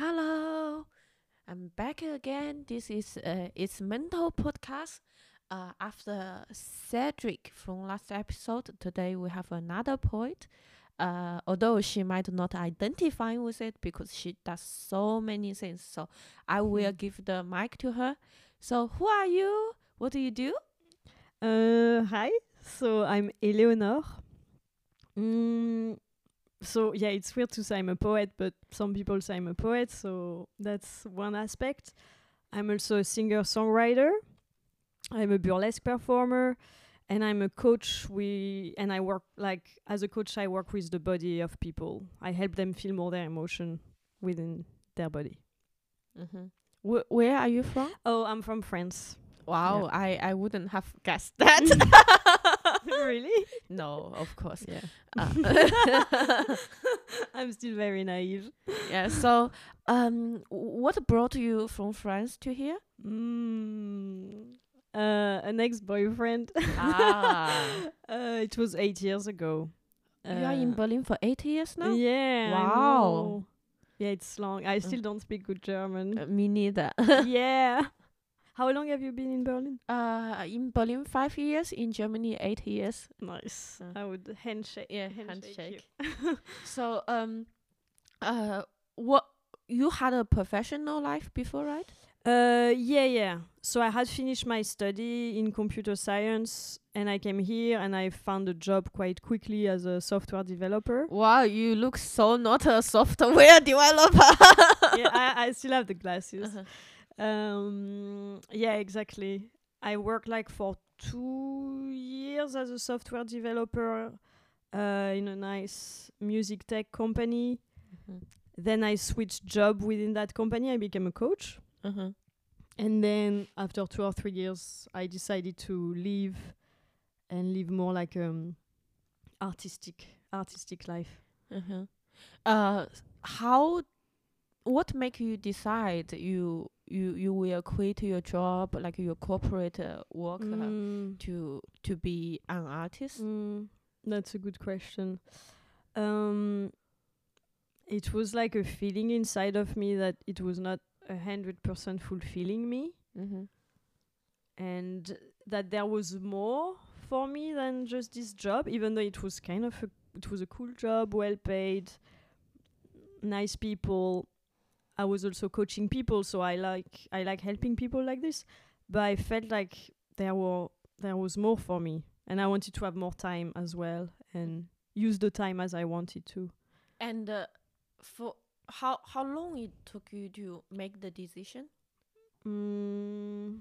Hello, I'm back again. This is uh, it's mental podcast. Uh, after Cedric from last episode, today we have another poet. Uh, although she might not identify with it because she does so many things, so I will give the mic to her. So, who are you? What do you do? Uh, hi, so I'm Eleonore. Mm, so yeah, it's weird to say I'm a poet, but some people say I'm a poet, so that's one aspect. I'm also a singer-songwriter. I'm a burlesque performer, and I'm a coach. We and I work like as a coach. I work with the body of people. I help them feel more their emotion within their body. Mm-hmm. Wh- where are you from? Oh, I'm from France. Wow, I, I wouldn't have guessed that. really? no, of course. Yeah. Uh, I'm still very naive. yeah. So, um, what brought you from France to here? Mm, uh, an ex-boyfriend. Ah. uh, it was eight years ago. you are in Uh, Berlin for eight years now. Yeah. Wow. Yeah, it's long. I still don't speak good German. Uh, me neither. yeah. How long have you been in Berlin? uh, in Berlin five years. In Germany eight years. Nice. Uh. I would handshake. Yeah, handshake. So, um, uh, what you had a professional life before, right? Uh, yeah, yeah. So I had finished my study in computer science, and I came here and I found a job quite quickly as a software developer. Wow, you look so not a software developer. yeah, I, I still have the glasses. Uh-huh. Um, yeah, exactly. I worked like for two years as a software developer uh, in a nice music tech company. Mhm. Then I switched job within that company. I became a coach. Uh-huh. And then after two or three years, I decided to leave and live more like um artistic artistic life. Uh-huh. Uh, how? What make you decide you you you will quit your job, like your corporate uh, work, uh, Mm, to to be an artist? mm, that's a good question. Um, it was like a feeling inside of me that it was not a hundred percent fulfilling me, Mm-hmm. and that there was more for me than just this job. Even though it was kind of a, it was a cool job, well paid, nice people. I was also coaching people, so I like I like helping people like this. But I felt like there were there was more for me, and I wanted to have more time as well and use the time as I wanted to. And uh, for how how long it took you to make the decision? Mm,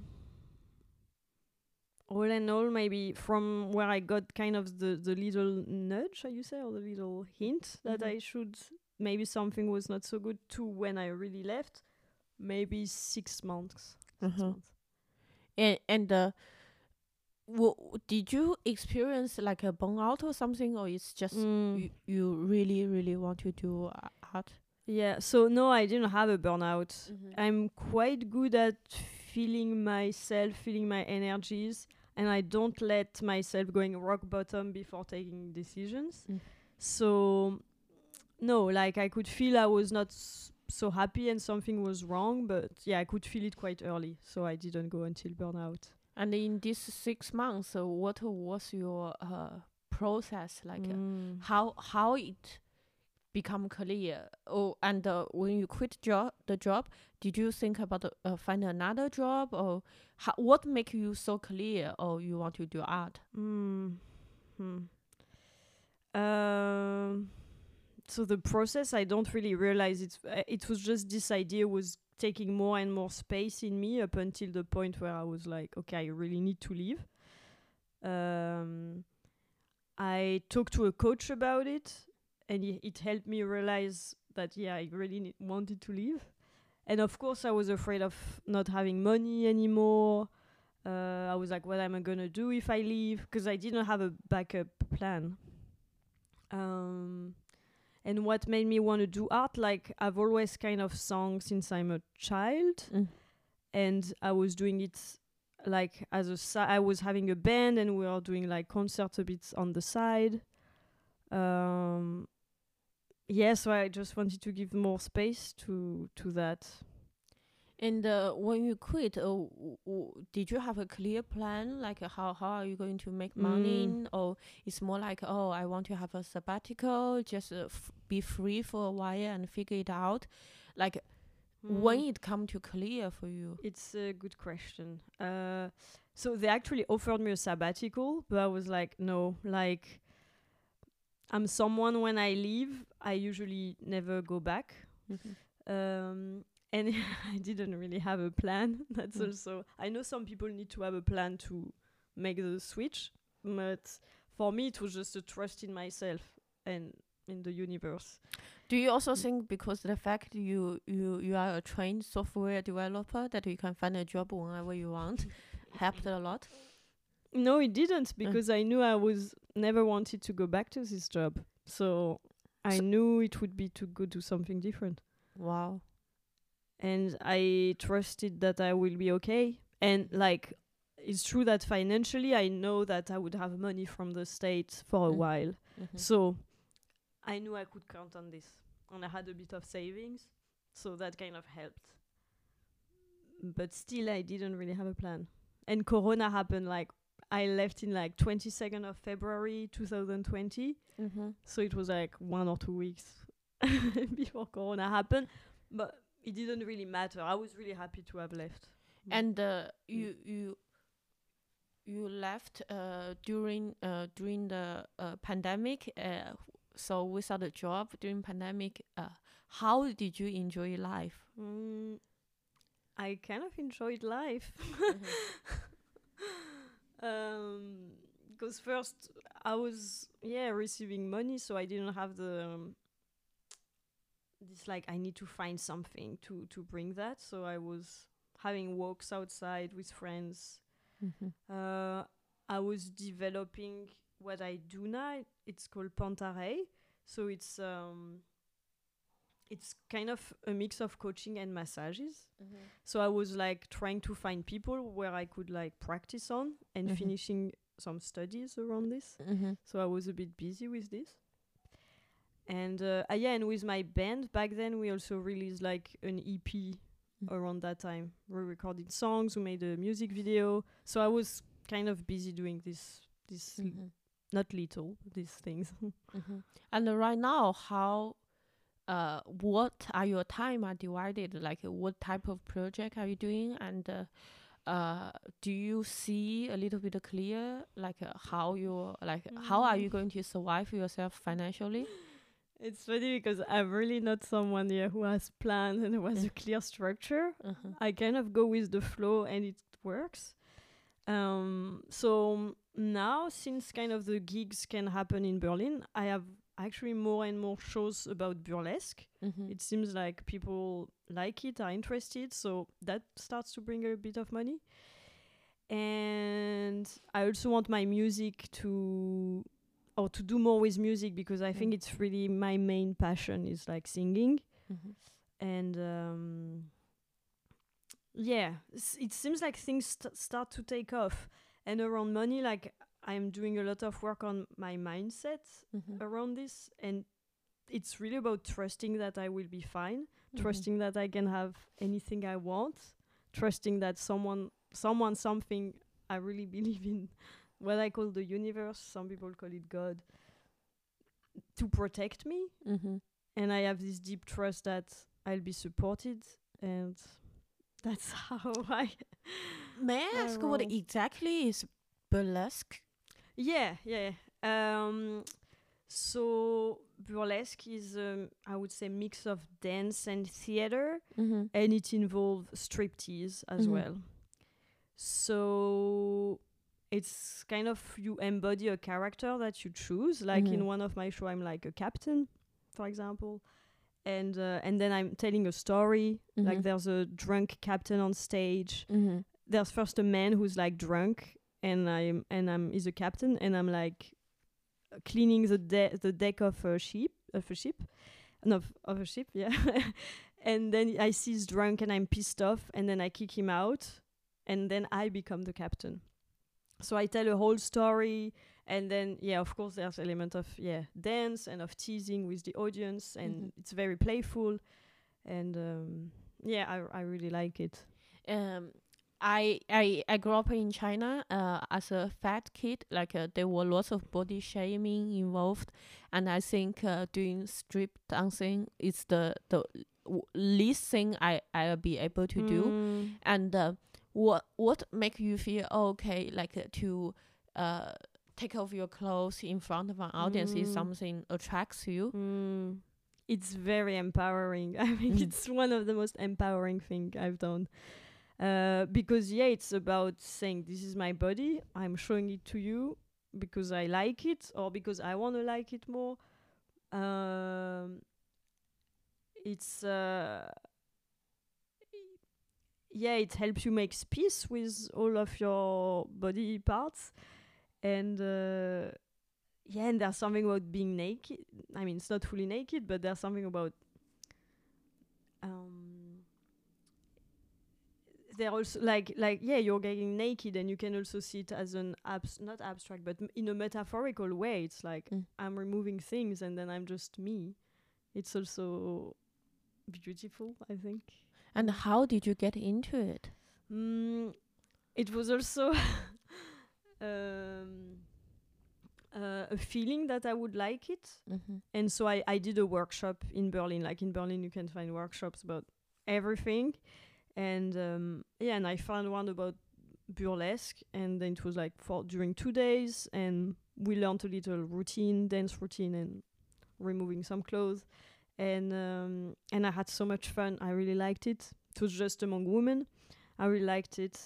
all in all, maybe from where I got kind of the, the little nudge, how you say, or the little hint that Mhm. I should maybe something was not so good to when I really left, maybe six months. Six Uh-huh. months. And and uh, w- did you experience like a burnout or something, or it's just Mm. you, you really really want to do uh, art? Yeah, so no, I didn't have a burnout. Mhm. I'm quite good at feeling myself, feeling my energies, and I don't let myself going rock bottom before taking decisions. Mm. So no, like I could feel I was not s- so happy and something was wrong, but yeah, I could feel it quite early, so I didn't go until burnout. And in these six months, uh, what was your uh, process like? uh, Mm. how how it become clear? Oh, and uh, when you quit job the job, did you think about uh, find another job or how, what make you so clear? Oh, you want to do art? Mm. Hmm. Um, so the process, I don't really realize it. Uh, it was just this idea was taking more and more space in me up until the point where I was like, okay, I really need to leave. Um, I talked to a coach about it, and it, helped me realize that yeah, I really wanted to leave. And of course, I was afraid of not having money anymore. Uh, I was like, what am I gonna do if I leave? Because I didn't have a backup plan. Um, and what made me want to do art, like I've always kind of sung since I'm a child, Mm. and I was doing it like as a si- I was having a band, and we were doing like concerts a bit on the side. Um, yeah, so I just wanted to give more space to to that. And uh, when you quit, uh, w- w- did you have a clear plan? Like, uh, how how are you going to make money? Mm. Or it's more like, oh, I want to have a sabbatical, just uh, f- be free for a while and figure it out. Like, when Mm. it come to clear for you? It's a good question. Uh, so they actually offered me a sabbatical, but I was like, no, like I'm someone when I leave, I usually never go back. Um, and I didn't really have a plan. That's Mm. also I know some people need to have a plan to make the switch, but for me it was just a trust in myself and in the universe. Do you also Mm. think because the fact you you you are a trained software developer that you can find a job whenever you want helped a lot? No, it didn't because I knew I was never wanted to go back to this job. So I So- knew it would be to go do something different. Wow. And I trusted that I will be okay. And like it's true that financially I know that I would have money from the state for a Mm. while. Mhm. So I knew I could count on this. And I had a bit of savings. So that kind of helped. But still I didn't really have a plan. And Corona happened like I left in like 22nd of February 2020. Mhm. So it was like one or two weeks before Corona happened. But it didn't really matter. I was really happy to have left. Mm. And uh, you you you left uh, during uh, during the uh, pandemic. Uh, so without a job during pandemic, uh, how did you enjoy life? Mm, I kind of enjoyed life. um, because first I was yeah receiving money, so I didn't have the um, this like I need to find something to to bring that. So I was having walks outside with friends. Mhm. Uh, I was developing what I do now. It's called Pantarei. So it's um, it's kind of a mix of coaching and massages. So I was like trying to find people where I could like practice on and Mhm. finishing some studies around this. Mhm. So I was a bit busy with this. And uh, yeah, and with my band back then, we also released like an EP Mm. around that time. We recorded songs, we made a music video. So I was kind of busy doing this, this l- Mhm. not little, these things. Mhm. And uh, right now, how, uh, what are your time are divided? Like, uh, what type of project are you doing? And uh, uh, do you see a little bit clear, like uh, how you like how are you Mm. going to survive yourself financially? It's funny because I'm really not someone here who has planned and who has a clear structure. Uh-huh. I kind of go with the flow and it works. Um, so now, since kind of the gigs can happen in Berlin, I have actually more and more shows about burlesque. Mhm. It seems like people like it, are interested, so that starts to bring a bit of money. And I also want my music to or to do more with music because I think Mm. it's really my main passion is like singing Mhm. and um, yeah, s- it seems like things st- start to take off. And around money, like I'm doing a lot of work on my mindset Mhm. around this, and it's really about trusting that I will be fine, Mhm. trusting that I can have anything I want, trusting that someone, someone, something I really believe in, what I call the universe. Some people call it God, to protect me Mhm. and I have this deep trust that I'll be supported, and that's how I. May I I ask what exactly is burlesque? yeah, yeah. Um, so burlesque is, um, I would say, mix of dance and theater, Mm-hmm. and it involves striptease as Mhm. well. So it's kind of you embody a character that you choose. Like Mhm. in one of my show, I'm like a captain, for example, and uh, and then I'm telling a story. Like Mhm. there's a drunk captain on stage. Mm-hmm. There's first a man who's like drunk, and I'm and I'm he's a captain, and I'm like cleaning the de- the deck of a ship of a ship, no of, of a ship, yeah. and then I see he's drunk, and I'm pissed off, and then I kick him out, and then I become the captain. So I tell a whole story, and then yeah of course there's element of yeah dance and of teasing with the audience and Mhm. it's very playful and um, yeah I, I really like it um I I I grew up in China uh as a fat kid like uh, there were lots of body shaming involved and I think uh, doing strip dancing is the the least thing I I'll be able to do Mm. and uh, what what make you feel okay like uh, to uh take off your clothes in front of an audience is Mm. something attracts you Mm. It's very empowering. I think Mm. it's one of the most empowering thing I've done. Uh, because yeah, it's about saying this is my body. I'm showing it to you because I like it or because I want to like it more. Um, it's uh, yeah, it helps you make peace with all of your body parts, and uh, yeah, and there's something about being naked. I mean, it's not fully naked, but there's something about um they're also like like yeah you're getting naked and you can also see it as an abs not abstract but m- in a metaphorical way it's like Mm. i'm removing things and then i'm just me it's also beautiful i think and how did you get into it Mm, it was also um, uh, a feeling that I would like it. mm-hmm. And so I, I did a workshop in Berlin. Like in Berlin, you can find workshops about everything. And um, yeah, and I found one about burlesque. And then it was like for during two days. And we learned a little routine, dance routine, and removing some clothes. And um, and I had so much fun. I really liked it. It was just among women. I really liked it.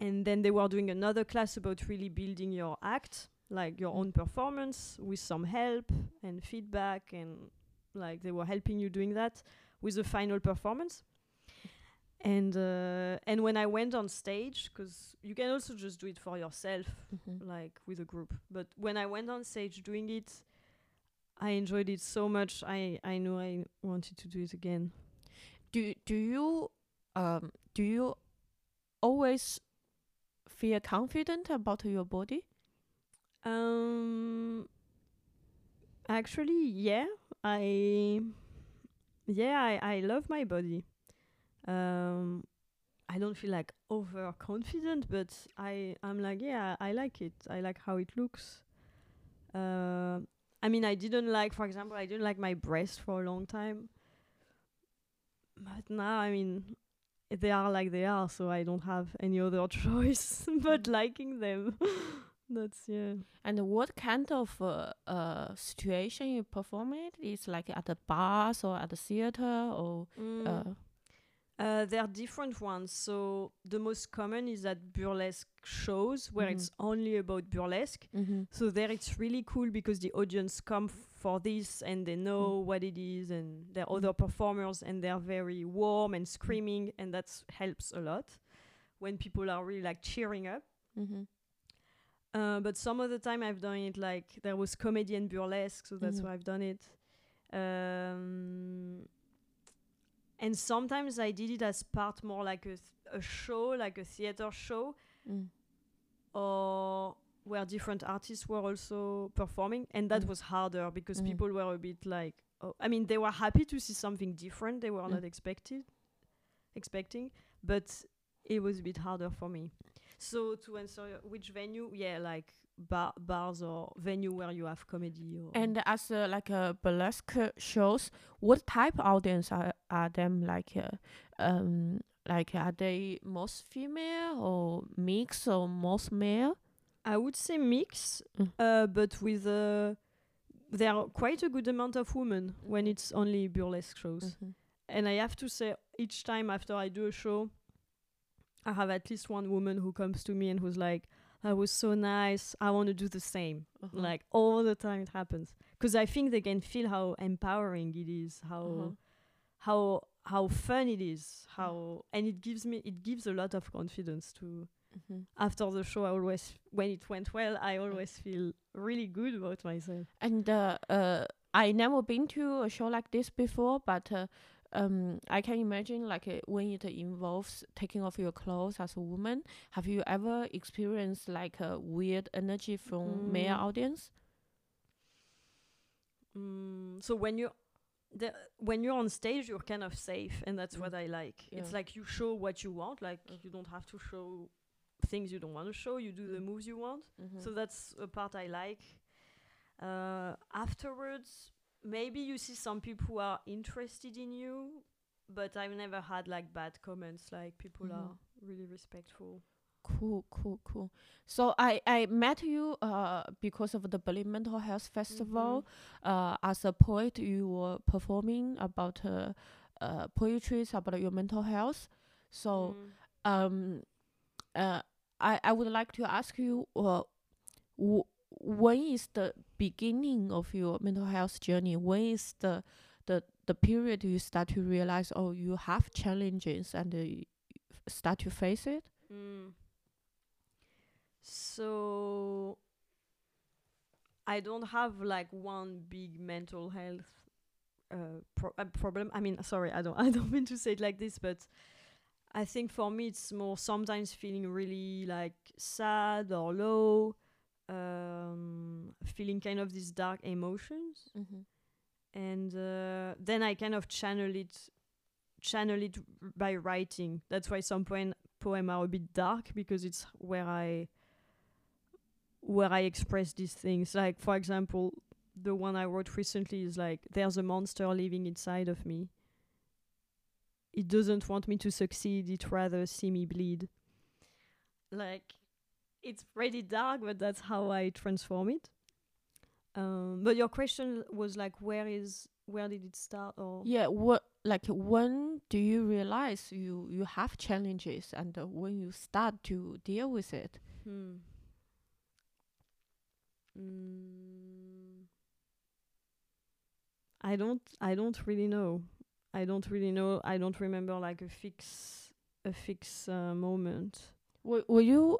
And then they were doing another class about really building your act, like your own performance with some help and feedback and like they were helping you doing that with the final performance. And uh, and when I went on stage, because you can also just do it for yourself, Mm-hmm. like with a group. But when I went on stage doing it, I enjoyed it so much. I I knew I wanted to do it again. do do you um do you always feel confident about your body Um, actually, yeah, I, yeah, I, I love my body. Um, I don't feel like overconfident, but I, I'm like, yeah, I like it. I like how it looks. Uh, I mean, I didn't like, for example, I didn't like my breasts for a long time. But now, I mean, they are like they are, so I don't have any other choice but liking them. That's yeah. and what kind of uh, uh situation you perform it is like at the bars or at the theater or Mm. uh Uh, there are different ones. So the most common is at burlesque shows where it's only about burlesque. mm-hmm. So there it's really cool because the audience come for this and they know what it is and there are other performers and they're very warm and screaming and that helps a lot when people are really like cheering up. Mm-hmm. Uh, but some of the time I've done it like there was comedy and burlesque, so that's Mhm. why I've done it. Um, and sometimes I did it as part more like a, a show, like a theater show, Mm. or where different artists were also performing, and that Mm. was harder because Mhm. people were a bit like, oh, I mean, they were happy to see something different. They were Mm. not expected, expecting, but it was a bit harder for me. So to answer which venue, yeah, like bar, bars or venue where you have comedy or and as uh, like uh, burlesque shows what type audience are are them like uh, um like are they most female or mix or most male I would say mix, Mm. uh, but with uh, there are quite a good amount of women when it's only burlesque shows. Mhm. And I have to say, each time after I do a show, I have at least one woman who comes to me and who's like, "That was so nice. I want to do the same." Uh-huh. Like all the time it happens because I think they can feel how empowering it is, how Uh-huh. how how fun it is, how and it gives me it gives a lot of confidence to Mhm. after the show, I always, when it went well, I always feel really good about myself. And uh, uh, I never been to a show like this before, but uh, um, I can imagine like uh, when it involves taking off your clothes as a woman. Have you ever experienced like a weird energy from male Mm. audience? Mm, so when you the when you're on stage, you're kind of safe, and that's Mm. what I like. It's like you show what you want. Like Mm. you don't have to show things you don't want to show. You do the Mm. moves you want. Mm-hmm. So that's a part I like. Uh, afterwards, maybe you see some people who are interested in you, but I've never had like bad comments. Like people Mhm. are really respectful. Cool, cool, cool. So I I met you uh because of the Berlin Mental Health Festival. Uh, as a poet, you were performing about uh, uh poetries about your mental health. So Mm. um, uh, I I would like to ask you uh, w- when is the beginning of your mental health journey? When is the the the period you start to realize oh you have challenges and uh, start to face it? Mm. So I don't have like one big mental health uh, pro- uh, problem. I mean, sorry, I don't I don't mean to say it like this, but I think for me it's more sometimes feeling really like sad or low, um, feeling kind of these dark emotions, Mm-hmm. and uh, then I kind of channel it channel it by writing. That's why some poem poem are a bit dark because it's where I where I express these things. Like for example, the one I wrote recently is like there's a monster living inside of me. It doesn't want me to succeed, it rather see me bleed. Like it's pretty dark, but that's how I transform it. Um, but your question was like where is where did it start or Yeah, what like when do you realize you you have challenges and uh, when you start to deal with it? Hmm. Mm. I don't I don't really know. I don't really know. I don't remember like a fix a fix uh, moment. Will, will you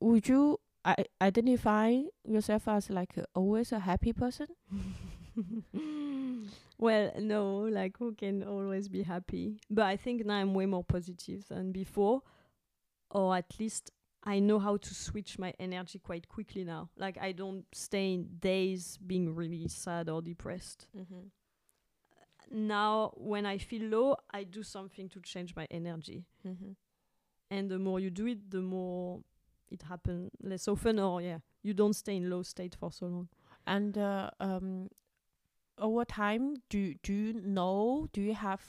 would you I- identify yourself as like uh, always a happy person? well, no, like who can always be happy? But I think now I'm way more positive than before, or at least I know how to switch my energy quite quickly now. Like I don't stay in days being really sad or depressed. Mm-hmm. Now, when I feel low, I do something to change my energy, Mm-hmm. and the more you do it, the more it happens less often. Or yeah, you don't stay in low state for so long. And uh, um, over time, do do you know? Do you have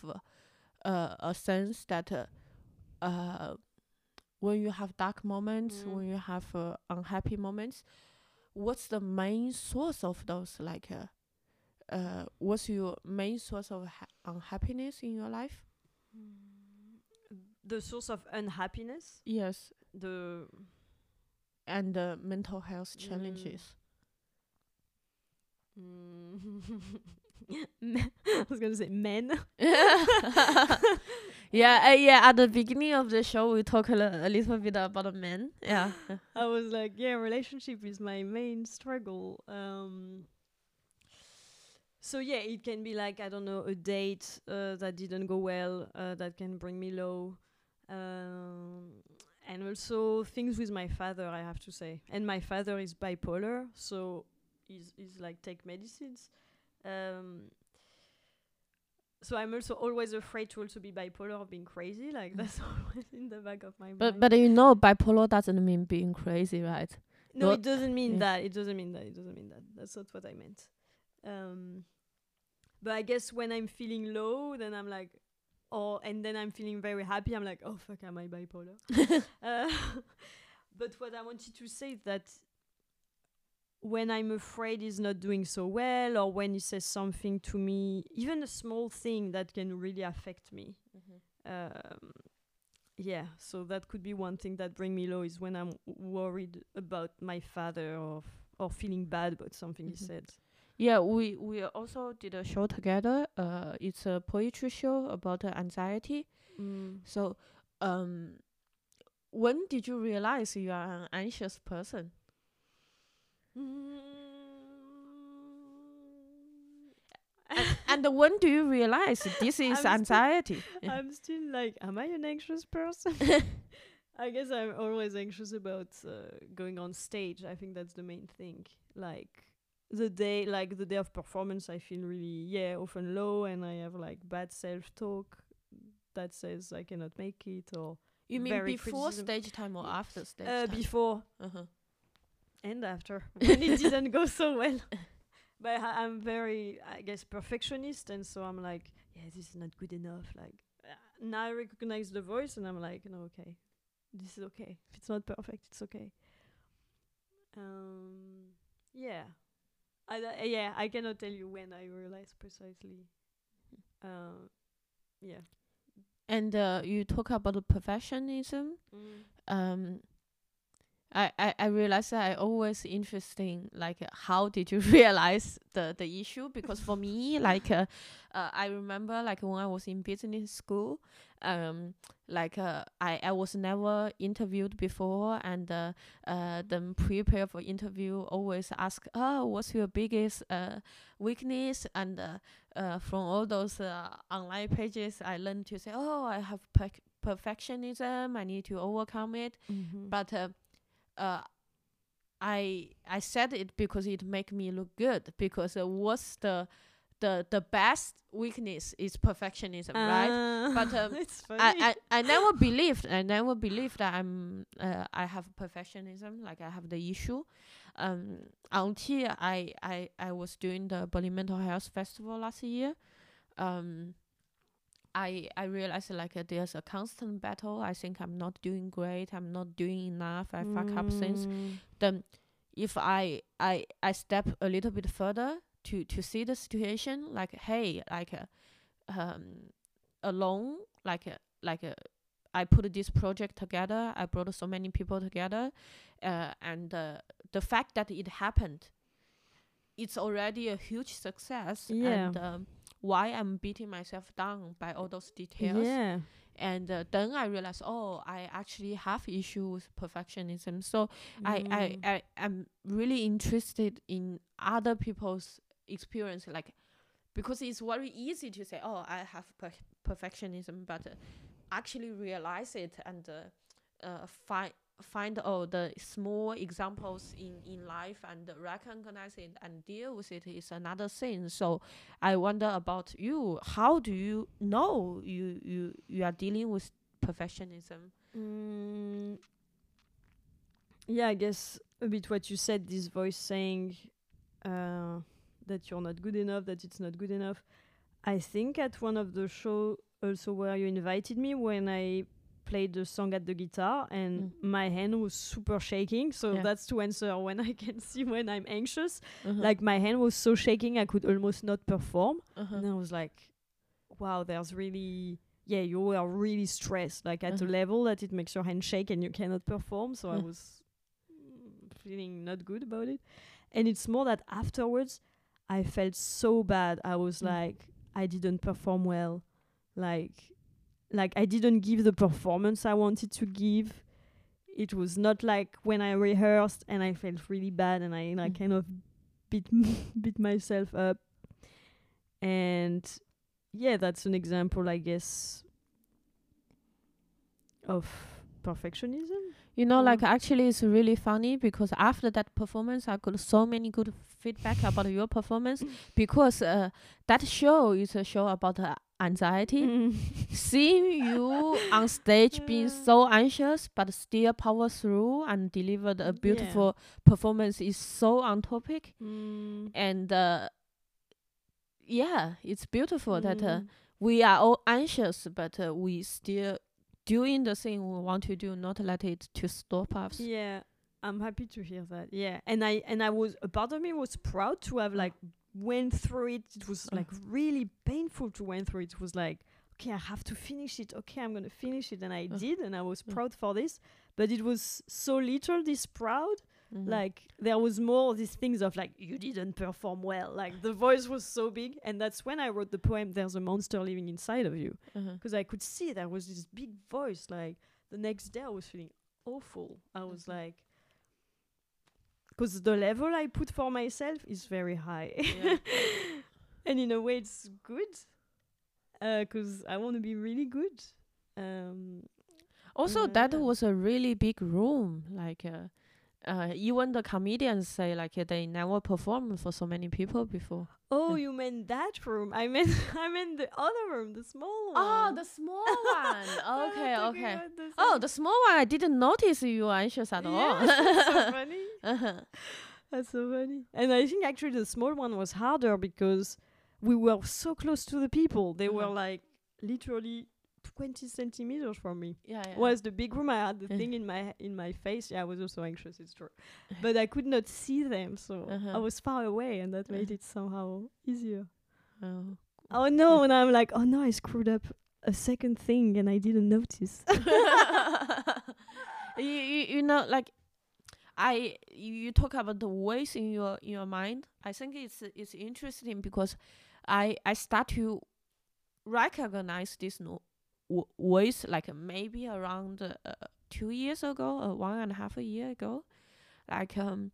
uh, a sense that uh, uh, when you have dark moments, Mm. when you have uh, unhappy moments, what's the main source of those? Like, uh, uh, what's your main source of ha- unhappiness in your life? The source of unhappiness, Yes, the and uh, mental health challenges. Mm. I was gonna say men. yeah, uh, yeah. At the beginning of the show, we talk a, li- a little bit about men. Yeah. I was like, yeah, relationship is my main struggle. Um, so yeah, it can be like I don't know a date uh, that didn't go well uh, that can bring me low, um, and also things with my father. I have to say, and my father is bipolar, so he's he's like take medicines. Um, so I'm also always afraid to also be bipolar or being crazy. Like Mm. that's always in the back of my mind. But but you know, bipolar doesn't mean being crazy, right? No, What- it doesn't mean Yeah. that. It doesn't mean that. It doesn't mean that. That's not what I meant. Um, but I guess when I'm feeling low, then I'm like, oh, and then I'm feeling very happy. I'm like, oh fuck, am I bipolar? uh, but what I wanted to say is that when I'm afraid he's not doing so well, or when he says something to me, even a small thing that can really affect me. Um, yeah, so that could be one thing that bring me low is when I'm worried about my father or f- or feeling bad about something Mhm. he said. Yeah, we we also did a show together. Uh, it's a poetry show about uh, anxiety. Mm. So, um, when did you realize you are an anxious person? and when do you realize this is I'm still- anxiety? I'm still like, am I an anxious person? I guess I'm always anxious about uh, going on stage. I think that's the main thing. Like the day, like the day of performance, I feel really yeah often low, and I have like bad self talk that says I cannot make it or You mean before criticism. stage time or after stage uh, time? before uh-huh. and after when it didn't go so well. But I, I'm very, I guess, perfectionist, and so I'm like, yeah, this is not good enough. Like uh, now I recognize the voice, and I'm like, no, okay, this is okay. If it's not perfect, it's okay. Um, yeah, I d- yeah, I cannot tell you when I realized precisely. Uh, yeah. And uh, you talk about the perfectionism. um I, I, I realized that I always interesting like uh, how did you realize the, the issue? Because for me like uh, uh, I remember like when I was in business school um like uh, I, I was never interviewed before and uh, uh then prepare for interview always ask oh what's your biggest uh weakness? And uh, uh from all those uh, online pages I learned to say oh I have perc- perfectionism. I need to overcome it. Mm-hmm. but uh, uh, I I said it because it make me look good because uh, what's the the the best weakness is perfectionism right but, um. I, I I never believed I never believed that I'm uh, I have perfectionism like I have the issue um until I I I was doing the Berlin Mental Health Festival last year um I I realized like uh, there's a constant battle. I think I'm not doing great. I'm not doing enough. I fuck up things Mm. then if I I I step a little bit further to to see the situation like hey like uh, um alone like uh, like uh, I put this project together. I brought so many people together. Uh, and uh, the fact that it happened it's already a huge success. Yeah. and um, why I'm beating myself down by all those details Yeah. and uh, then I realized oh I actually have issue with perfectionism so I, I, Mm. I am really interested in other people's experience like because it's very easy to say oh I have per- perfectionism but uh, actually realize it and uh, uh, find find all the small examples in in life and recognize it and deal with it is another thing. So i wonder about you. How do you know you you you are dealing with perfectionism? Mm, yeah, I guess a bit what you said, this voice saying uh, that you're not good enough, that it's not good enough. I think at one of the show also where you invited me when I played the song at the guitar and Mm. my hand was super shaking. So Yeah. that's to answer when I can see when I'm anxious. uh-huh. Like my hand was so shaking I could almost not perform. uh-huh. And I was like, wow, there's really, yeah, you are really stressed, like at a Mhm. level that it makes your hand shake and you cannot perform. So I was mm, feeling not good about it. And it's more that afterwards, I felt so bad. I was Mm. like, I didn't perform well. Like, like I didn't give the performance I wanted to give. It was not like when I rehearsed and I felt really bad and I like Mm. kind of beat beat myself up. And yeah, that's an example, I guess, of perfectionism. You know, like actually, it's really funny because after that performance, I got so many good feedback about your performance because uh, that show is a show about uh, anxiety. Seeing you on stage being so anxious but still power through and delivered a Yeah. beautiful performance is so on topic Mm. and uh, yeah, it's beautiful that uh, Mm. we are all anxious but uh, we still doing the thing we want to do, not let it to stop us. Yeah, I'm happy to hear that. Yeah, and I and I was a part of me was proud to have like went through it. It was like really painful to went through it. It was like okay, I have to finish it. Okay, I'm gonna finish it, and I Uh. did, and I was proud for this. But it was so little this proud. Mhm. Like there was more these things of like you didn't perform well. Like the voice was so big, and that's when I wrote the poem. There's a monster living inside of you Uh-huh. because I could see there was this big voice. Like the next day, I was feeling awful. I was Mhm. like, because the level I put for myself is very high, Yeah. and in a way it's good because I want to be really good. Um, Also, that was a really big room. Like, uh, uh, even the comedians say like they never performed for so many people before. oh, you meant that room? I meant I meant the other room, the small one. Oh, the small one. Okay, okay. the Oh, the small one. I didn't notice you were anxious at all. Yes, that's so funny. Uh-huh. That's so funny. And I think actually the small one was harder because we were so close to the people. They were Uh-huh. like literally 20 centimeters from me. Yeah, yeah. Whereas the big room, I had the Uh. thing in my in my face. Yeah, I was also anxious. It's true, but I could not see them, so I Uh-huh. was far away, and that made Uh. it somehow easier. Oh. Oh no! And I'm like, oh no, I screwed up a second thing, and I didn't notice. you, you you know like I you, you talk about the voice in your in your mind. I think it's it's interesting because I I start to recognize this no w- voice like maybe around uh, two years ago or one and a half a year ago. Like um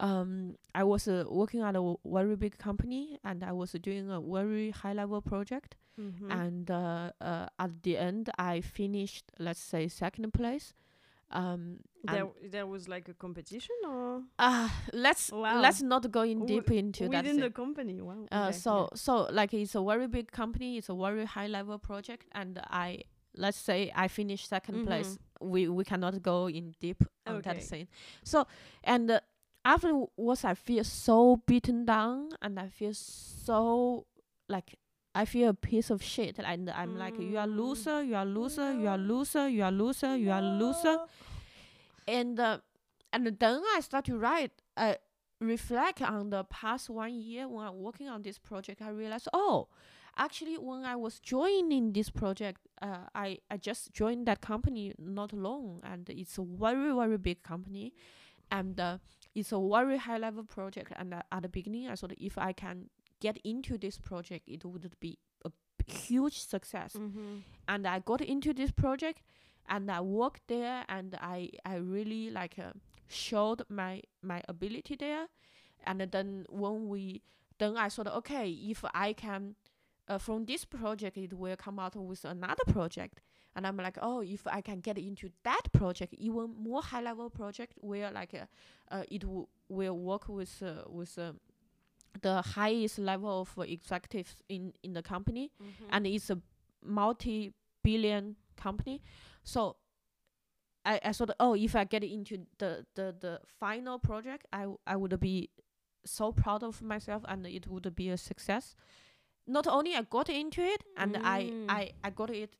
um I was uh, working at a very big company and I was doing a very high level project Mhm. and uh, uh, at the end I finished let's say second place um there, there was like a competition, or uh let's Wow. let's not go in W- deep into that within thing. the company. Wow. uh okay, so so like it's a very big company it's a very high level project and i let's say i finished 2nd place we we cannot go in deep on that Okay. thing so and uh, afterwards i feel so beaten down and i feel so like I feel a piece of shit, and I'm like, you are Mm. loser, you are loser, you are loser, you are loser, you are loser, and uh, and then I start to write, I reflect on the past one year when I'm working on this project. I realized, oh, actually, when I was joining this project, uh, I I just joined that company not long, and it's a very very big company, and uh, it's a very high level project. And uh, at the beginning, I thought if I can get into this project, it would be a huge success. Mhm. and I got into this project and I worked there and I I really like uh, showed my my ability there. And then when we then I thought okay if I can uh, from this project it will come out with another project. And I'm like oh if I can get into that project even more high level project where like uh, uh, it w- will work with uh, with uh, the highest level of executives in in the company Mhm. and it's a multi-billion company. So I, I thought, oh, if I get into the, the, the final project, I, w- I would be so proud of myself and it would be a success. Not only I got into it, and I, Mm. I, I got it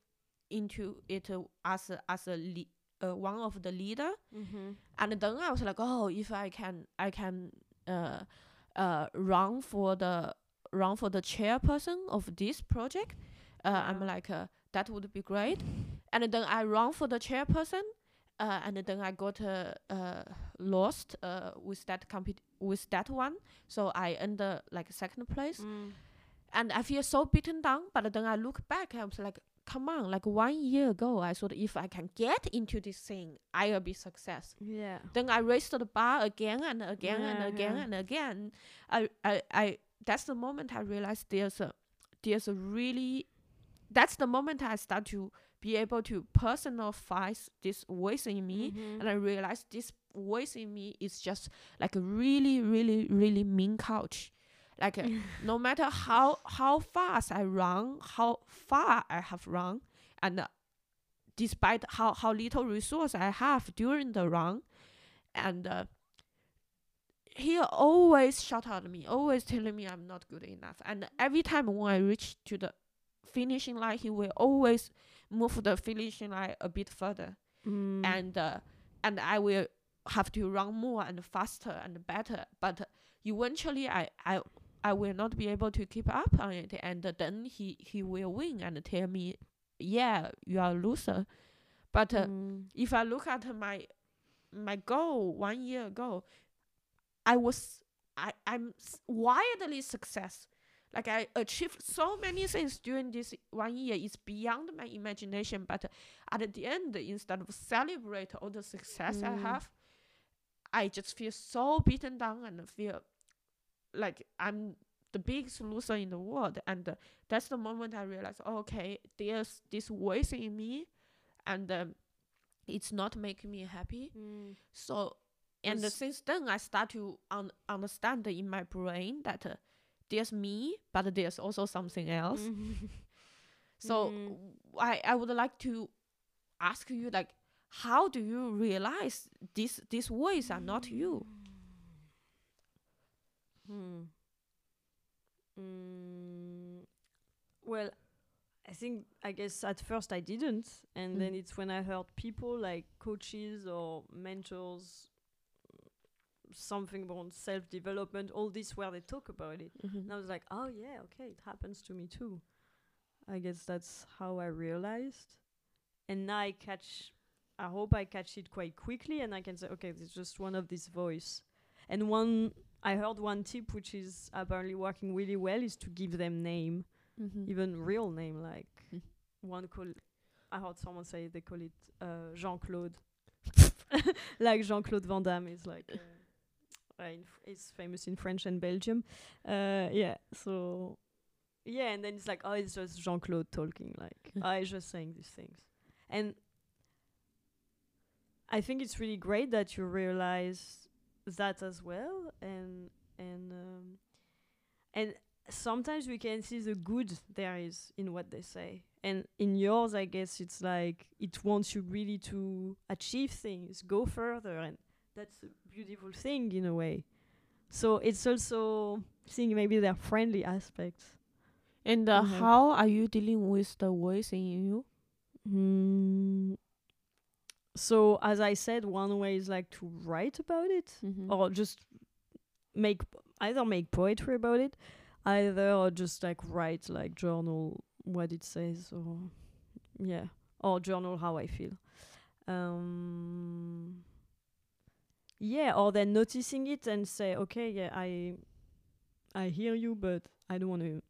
into it uh, as a, as a le- uh, one of the leader, Mhm. and then I was like, oh, if I can, I can, uh, uh, run for the run for the chairperson of this project. Uh, I'm like, uh, that would be great. And then I run for the chairperson, uh, and then I got uh, uh, lost uh, with that compet- with that one. So I ended like second place, Mm. and I feel so beaten down. But then I look back, I was like, come on, like one year ago, I thought if I can get into this thing, I'll be success. Yeah. Then I raised the bar again and again and again yeah. and again. I, I, I. That's the moment I realized there's a, there's a really, that's the moment I start to be able to personalize this voice in me, Mhm. and I realized this voice in me is just like a really, really, really mean couch. Like no matter how how fast I run, how far I have run, and uh, despite how how little resource I have during the run, and uh, he always shout at me, always telling me I'm not good enough. And every time when I reach to the finishing line, he will always move the finishing line a bit further, Mm. and uh, and I will have to run more and faster and better. But eventually, I I I will not be able to keep up on it, and then he he will win and tell me, yeah, you are a loser. But uh, Mm. if I look at my my goal one year ago, I was I I'm wildly success. Like I achieved so many things during this one year. It's beyond my imagination. But at the end, instead of celebrate all the success I Mm. have, I just feel so beaten down and feel like I'm the biggest loser in the world. And uh, that's the moment I realized, okay, there's this voice in me, and um, it's not making me happy. So, and uh, since then, I start to un- understand in my brain that uh, there's me, but there's also something else. So Mm. I I would like to ask you like how do you realize this these voice are not you? Hmm. Mm, well, I think I guess at first I didn't, and Mm. then it's when I heard people like coaches or mentors, something about self development, all this where they talk about it, and I was like, oh yeah, okay, it happens to me too. I guess that's how I realized, and now I catch. I hope I catch it quite quickly, and I can say, okay, it's just one of these voice. And one, I heard one tip which is apparently working really well is to give them name, Mm-hmm. even real name. Like Mm. one call, I heard someone say they call it uh, Jean Claude, like Jean Claude Van Damme is like. Uh, uh, f- famous in French and Belgium. Uh, yeah, so yeah, and then it's like, oh, it's just Jean Claude talking, like, Mm. oh, just saying these things, and I think it's really great that you realize that as well, and and um, and sometimes we can see the good there is in what they say, and in yours, I guess it's like it wants you really to achieve things, go further, and that's a beautiful thing in a way. So it's also seeing maybe their friendly aspects. And uh, Mhm. how are you dealing with the voice in you? Mm. So as I said, one way is like to write about it, Mm-hmm. or just make either make poetry about it, either or just like write like journal what it says, or yeah, or journal how I feel. Um, yeah, or then noticing it and say, okay, yeah, I, I hear you, but I don't want to.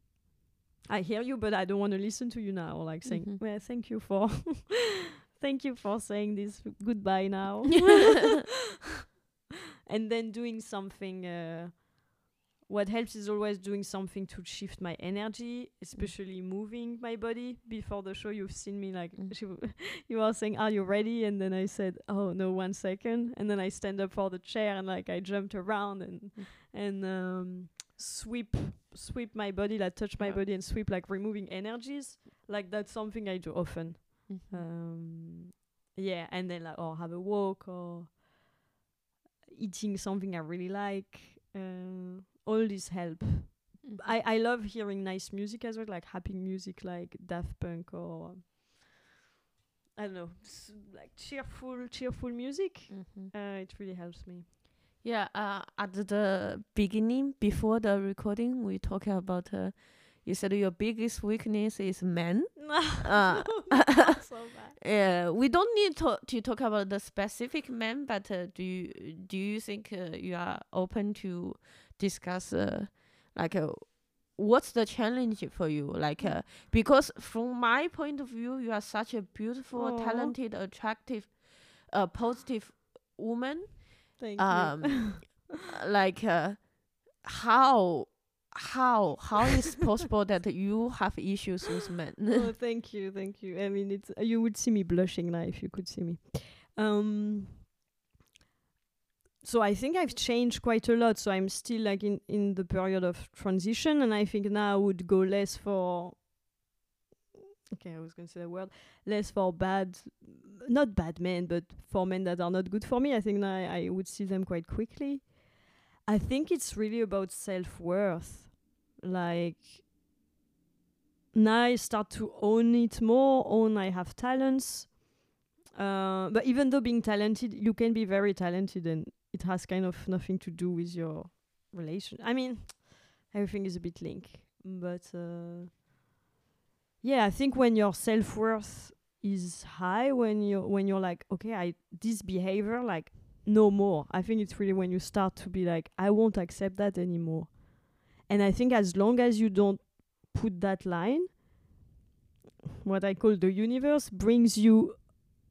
I hear you, but I don't want to listen to you now. Or like saying, Mhm. well, thank you for, thank you for saying this goodbye now. and then doing something. Uh, what helps is always doing something to shift my energy, especially moving my body. Before the show, you've seen me like Mm. she w- you were saying, "Are you ready?" And then I said, "Oh no, one second. And then I stand up for the chair and like I jumped around and Mm. and um, sweep sweep my body, like touch my Yeah. body and sweep, like removing energies. Like that's something I do often. Mm-hmm. Um, yeah, and then like or have a walk or eating something I really like. Uh, all this help. Mm-hmm. I I love hearing nice music as well, like happy music, like Daft Punk or I don't know, s- like cheerful cheerful music. Mm-hmm. Uh, it really helps me. Yeah, uh, at the beginning, before the recording, we talked about. Uh, you said your biggest weakness is men. Uh, so. Yeah, we don't need to to talk about the specific men, but uh, do you do you think uh, you are open to discuss uh, like uh, what's the challenge for you? Like uh, because from my point of view, you are such a beautiful, Aw. talented, attractive, uh, positive woman. Thank Um, you. like uh, how how how is possible that you have issues with men? oh, thank you, thank you. I mean, it's you would see me blushing now if you could see me. Um, so I think I've changed quite a lot. So I'm still like in in the period of transition, and I think now I would go less for. Okay, I was going to say a word less for bad, not bad men, but for men that are not good for me. I think now I, I would see them quite quickly. I think it's really about self worth, like now I start to own it more, own I have talents. Uh, but even though being talented, you can be very talented and it has kind of nothing to do with your relation. I mean, everything is a bit linked. But uh, yeah, I think when your self worth is high, when you're when you're like, okay, I this behavior like no more. I think it's really when you start to be like, I won't accept that anymore. And I think as long as you don't put that line, what I call the universe brings you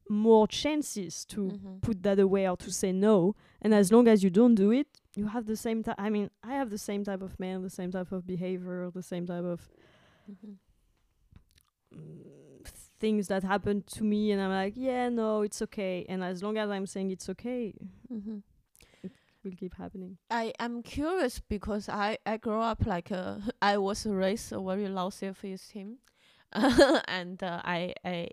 more chances to Mhm. put that away or to say no. And as long as you don't do it, you have the same type. I mean, I have the same type of man, the same type of behavior, the same type of Mhm. mm, things that happen to me, and I'm like, yeah, no, it's okay. And as long as I'm saying it's okay, Mhm. Will keep happening. I am curious because I I grew up like uh, I was raised a very low self esteem, and uh, I I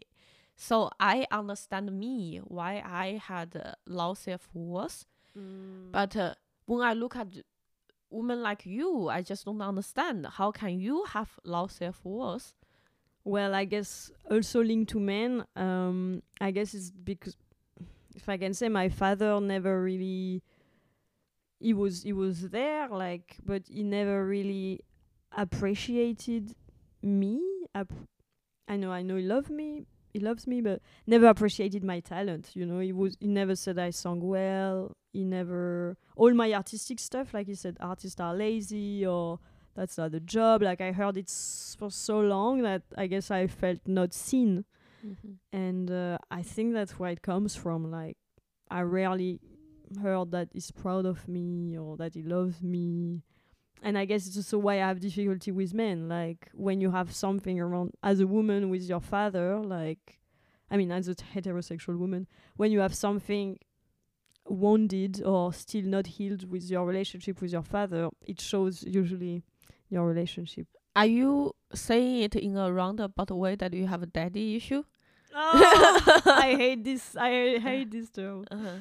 so I understand me why I had uh, low self worth. But uh, when I look at women like you, I just don't understand how can you have low self worth. Well, I guess also linked to men. Um, I guess it's because if I can say, my father never really. He was he was there, like, but he never really appreciated me. Ap- I know, I know, he loved me. He loves me, but never appreciated my talent. You know, he was he never said I sung well. He never all my artistic stuff, like he said, artists are lazy or that's not a job. Like I heard it s- for so long that I guess I felt not seen, and uh, I think that's where it comes from. Like I rarely heard that he's proud of me or that he loves me, and I guess it's also why I have difficulty with men. Like when you have something around as a woman with your father, like I mean as a heterosexual woman, when you have something wounded or still not healed with your relationship with your father, it shows usually your relationship. Are you saying it in a roundabout way that you have a daddy issue? I hate this. I hate this term. Uh-huh.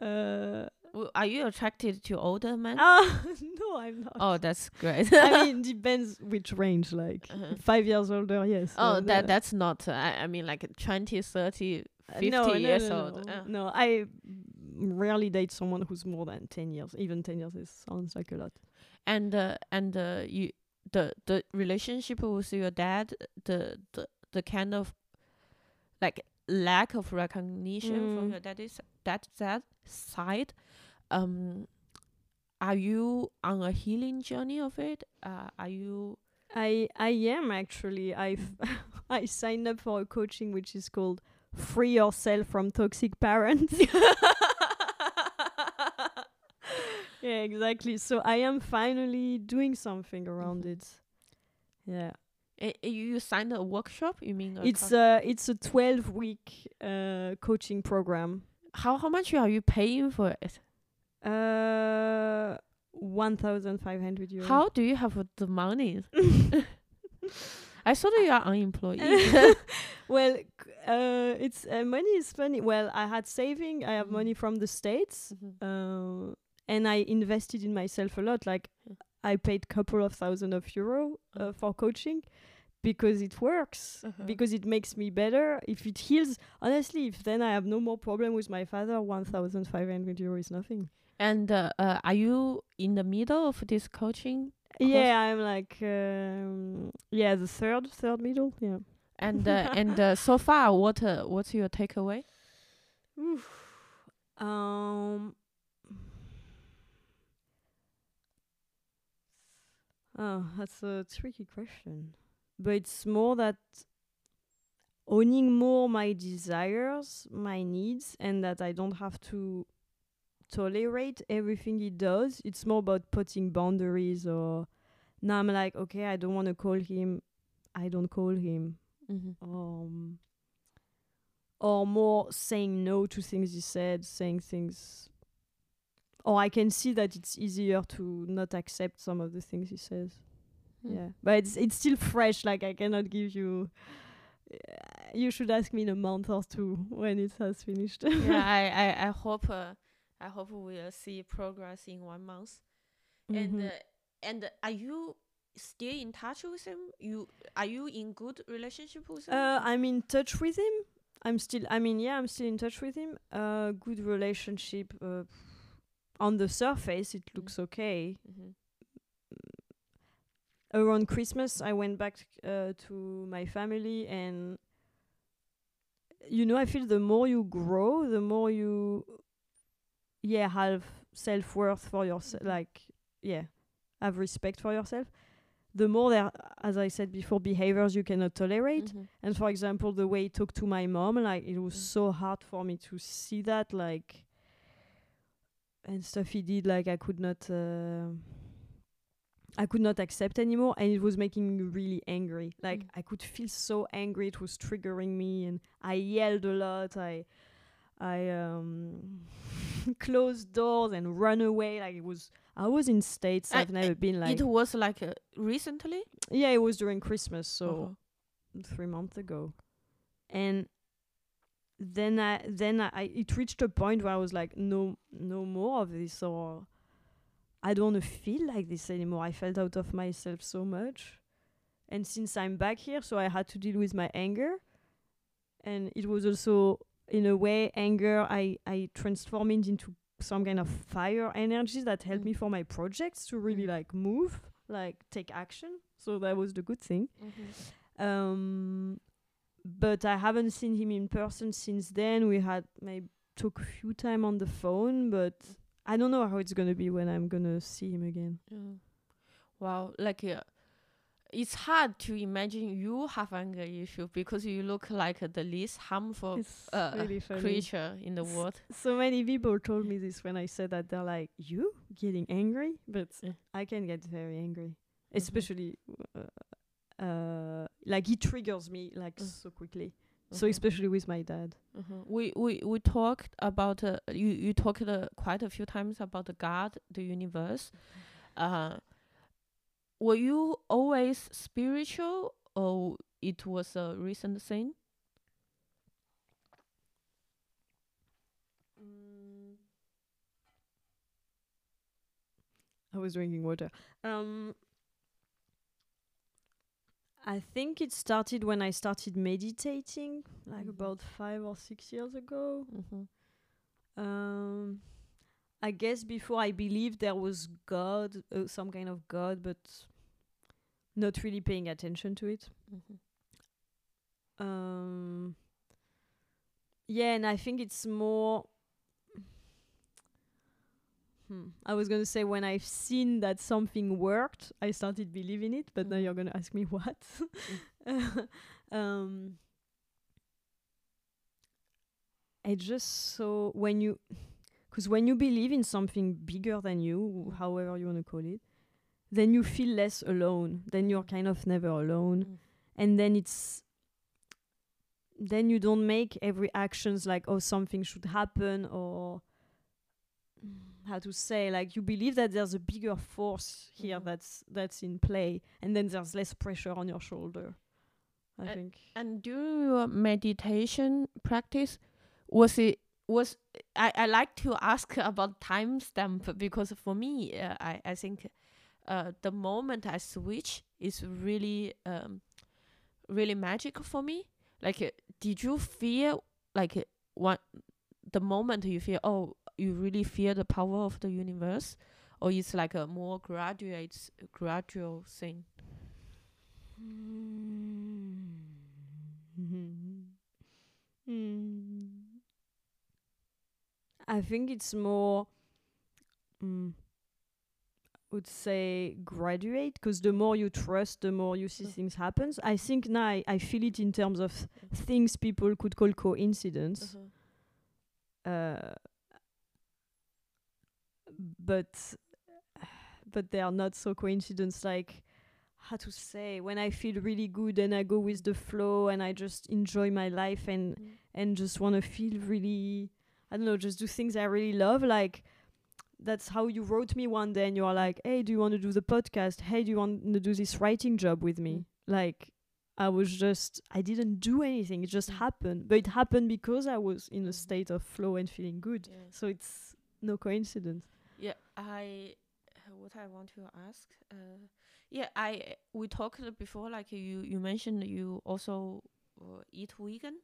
Uh, W- Are you attracted to older men? ah, no, I'm not. oh, that's great. I mean, depends which range. Like Uh-huh. five years older, yes. oh, uh, that that's not. Uh, I, I mean, like 20, 30, uh, 50 no, no, years no, old. No, Uh. no, I rarely date someone who's more than ten years. Even ten years is, sounds like a lot. and uh, and uh, you the the relationship with your dad the the the kind of like lack of recognition from Mm. your daddy's that that side um are you on a healing journey of it uh, are you I I am actually. i've I signed up for a coaching which is called "Free Yourself from Toxic Parents." yeah, exactly. So I am finally doing something around Mhm. it. Yeah, Eh, you signed a workshop you mean a it's a it's a twelve week uh coaching program. how how much are you paying for it Uh, one thousand five hundred euros. how do you have the money i saw that you are unemployed well, c- uh, it's uh, money is funny. Well, I had saving. I have Mhm. money from the states, Mhm. uh, and I invested in myself a lot. Like. I paid couple of thousand of euro uh, Mhm. for coaching because it works. Uh-huh. Because it makes me better. If it heals, honestly, if then I have no more problem with my father, one thousand five hundred euro is nothing. And uh, uh, are you in the middle of this coaching? Course. Yeah, I'm like um, yeah, the third third middle. Yeah. And uh, and uh, so far, what uh, what's your takeaway? Um. Oh, that's a tricky question. But it's more that owning more my desires, my needs, and that I don't have to tolerate everything he does. It's more about putting boundaries or now I'm like, okay, I don't want to call him. I don't call him Mm-hmm. um or more saying no to things he said saying things or i can see that it's easier to not accept some of the things he says Hmm. yeah but it's it's still fresh like i cannot give you you should ask me in a month or two when it has finished yeah, I, I, I hope uh, I hope we'll see progress in one month. And Mhm. uh, and are you still in touch with him? You are you in good relationship with him? Uh, I'm in touch with him. I'm still. I mean, yeah, I'm still in touch with him. Uh, good relationship. Uh, on the surface, it looks okay. Mhm. Around Christmas, I went back uh, to my family, and you know, I feel the more you grow, the more you, yeah, have self worth for yourself. Mhm. Like, yeah, have respect for yourself. The more there, as I said before, behaviors you cannot tolerate. Mhm. And for example, the way he talked to my mom, like it was Mm. so hard for me to see that. Like, and stuff he did like I could not uh, I could not accept anymore and it was making me really angry. Like Mm. I could feel so angry it was triggering me and I yelled a lot. I I um closed doors and run away like it was I was in states Uh, I've never been like it was like uh, recently. yeah it was during Christmas so Uh-huh. three months ago, and then I then I, I it reached a point where I was like, no, no more of this, or I don't want to feel like this anymore. I felt out of myself so much, and since I'm back here, so I had to deal with my anger, and it was also in a way anger I I transformed it into some kind of fire energy that helped Mm. me for my projects to really Mm. like move, like take action. So that was the good thing. Um, but I haven't seen him in person since then. We had maybe took a few time on the phone, but I don't know how it's gonna be when I'm gonna see him again. Yeah. Wow, like uh, it's hard to imagine you have anger issue because you look like uh, the least harmful uh, really creature in the S- world. So many people told me this when I said that they're like, "You getting angry?" But Yeah. I can get very angry, especially uh, like he triggers me like Mm. so quickly. So especially with my dad. Mhm. We we we talked about uh, you you talked uh, quite a few times about the God, the universe. Uh, were you always spiritual, or it was a recent thing? I was drinking water. Um, I think it started when I started meditating, like Mhm. about five or six years ago. Mm-hmm. Um, I guess before I believed there was God, uh, some kind of God, but not really paying attention to it. Mm-hmm. Um, yeah, and I think it's more. Hmm. I was gonna say when I've seen that something worked, I started believing it. But now Mhm. you're gonna ask me what. um, I just saw when you, because when you believe in something bigger than you, however you wanna call it, then you feel less alone. Then you're kind of never alone Mm. and then it's then you don't make every actions like oh something should happen or how to say like you believe that there's a bigger force here Mhm. that's that's in play and then there's less pressure on your shoulder i Uh, think And during your meditation practice, was it was I, I like to ask about timestamp because for me uh, I I think uh the moment I switch is really um really magical for me. Like, uh, did you feel like uh, one the moment you feel oh you really feel the power of the universe, or it's like a more graduate gradual thing? Mm. I think it's more, mm, would say graduate because the more you trust, the more you see Mm. things happens. I think now I, I feel it in terms of things people could call coincidence. Uh, but but they are not so coincidence like how to say when i feel really good and i go with the flow and i just enjoy my life and Mm. and just want to feel really i don't know just do things i really love like that's how you wrote me one day and you are like hey do you want to do the podcast hey do you want to do this writing job with me Mm. like i was just i didn't do anything it just Mm. happened but it happened because i was in a Mhm. state of flow and feeling good Yeah. so it's no coincidence I uh, what I want to ask. Uh, yeah, I we talked before. Like you, you mentioned you also uh, eat vegan.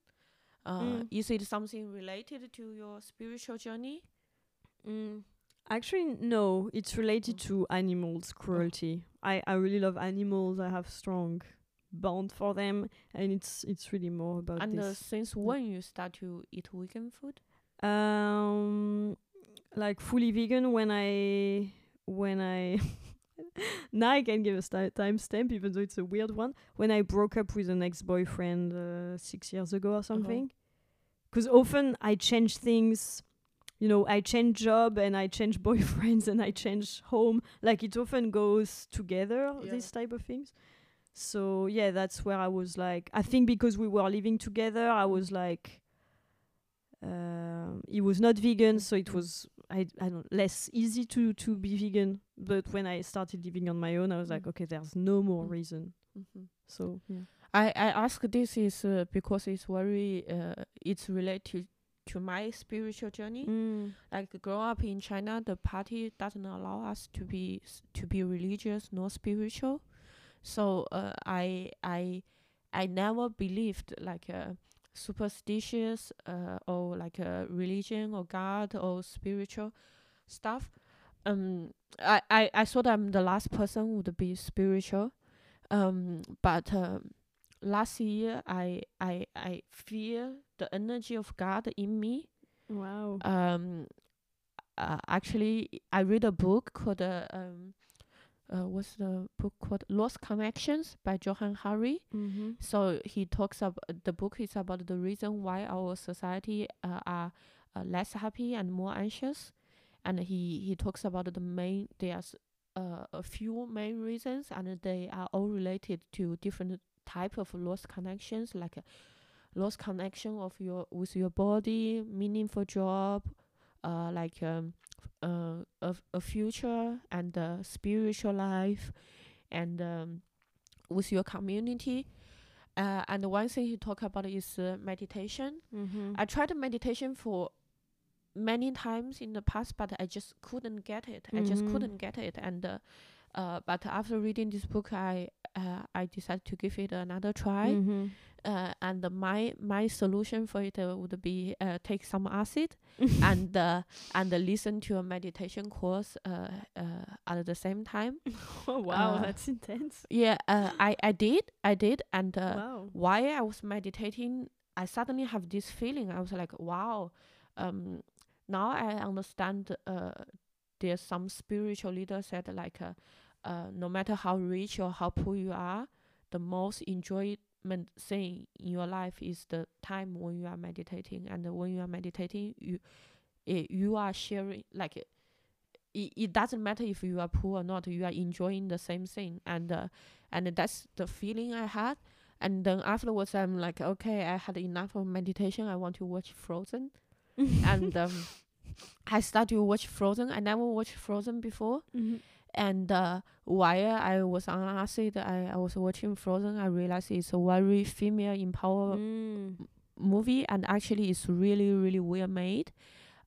Uh, Mm. Is it something related to your spiritual journey? Mm. Actually, no. It's related Mm. to animals cruelty. I I really love animals. I have strong bond for them, and it's it's really more about and uh, since when you start to eat vegan food? Um, like fully vegan when I when I now I can give a sti- timestamp, even though it's a weird one. When I broke up with an ex boyfriend uh, six years ago or something, because often I change things you know I change job and I change boyfriends and I change home. Like it often goes together. Yeah. These type of things. So yeah, that's where I was like. I think because we were living together, I was like. Um, he was not vegan, so it Mhm. was I I don't less easy to to be vegan. But when I started living on my own, I was like, Mm. okay, there's no more Mm. reason. Mm-hmm. So yeah. I I ask this is uh, because it's very uh, it's related to my spiritual journey. Mm. Like grow up in China, the party doesn't allow us to be s- to be religious nor spiritual. So uh, I I I never believed like uh, superstitious uh, or like a religion or God or spiritual stuff. Um, I, I, I thought I'm the last person would be spiritual. Um, but um, last year I I I feel the energy of God in me. Wow. Um, uh, actually, I read a book called uh, um, uh, what's the book called? Lost Connections by Johann Hari. mm-hmm. So he talks about the book is about the reason why our society uh, are uh, less happy and more anxious, and he he talks about the main there's uh, a few main reasons, and they are all related to different type of lost connections, like a lost connection of your with your body, meaningful job, uh, like um, uh, a, a future and uh, spiritual life, and um, with your community. Uh, and one thing he talked about is uh, meditation. Mm-hmm. I tried meditation for many times in the past, but I just couldn't get it. I just Mhm. couldn't get it. And uh, uh, but after reading this book, I uh, I decided to give it another try. Mm-hmm. Uh, and my my solution for it uh, would be uh, take some acid and uh, and listen to a meditation course uh, uh, at the same time. oh wow, that's intense. Yeah, uh, I I did I did, and uh, wow. while I was meditating, I suddenly have this feeling. I was like, wow, um, now I understand. Uh, there's some spiritual leader said like, uh, no matter how rich or how poor you are, the most enjoyment thing in your life is the time when you are meditating, and when you are meditating, you, eh, you are sharing like. It, it doesn't matter if you are poor or not. You are enjoying the same thing, and uh, and that's the feeling I had. And then afterwards, I'm like, okay, I had enough of meditation. I want to watch Frozen, and um, I started to watch Frozen. I never watched Frozen before, Mhm. And uh, while I was on acid, I, I was watching Frozen. I realized it's a very female empower Mm. movie, and actually, it's really, really well made.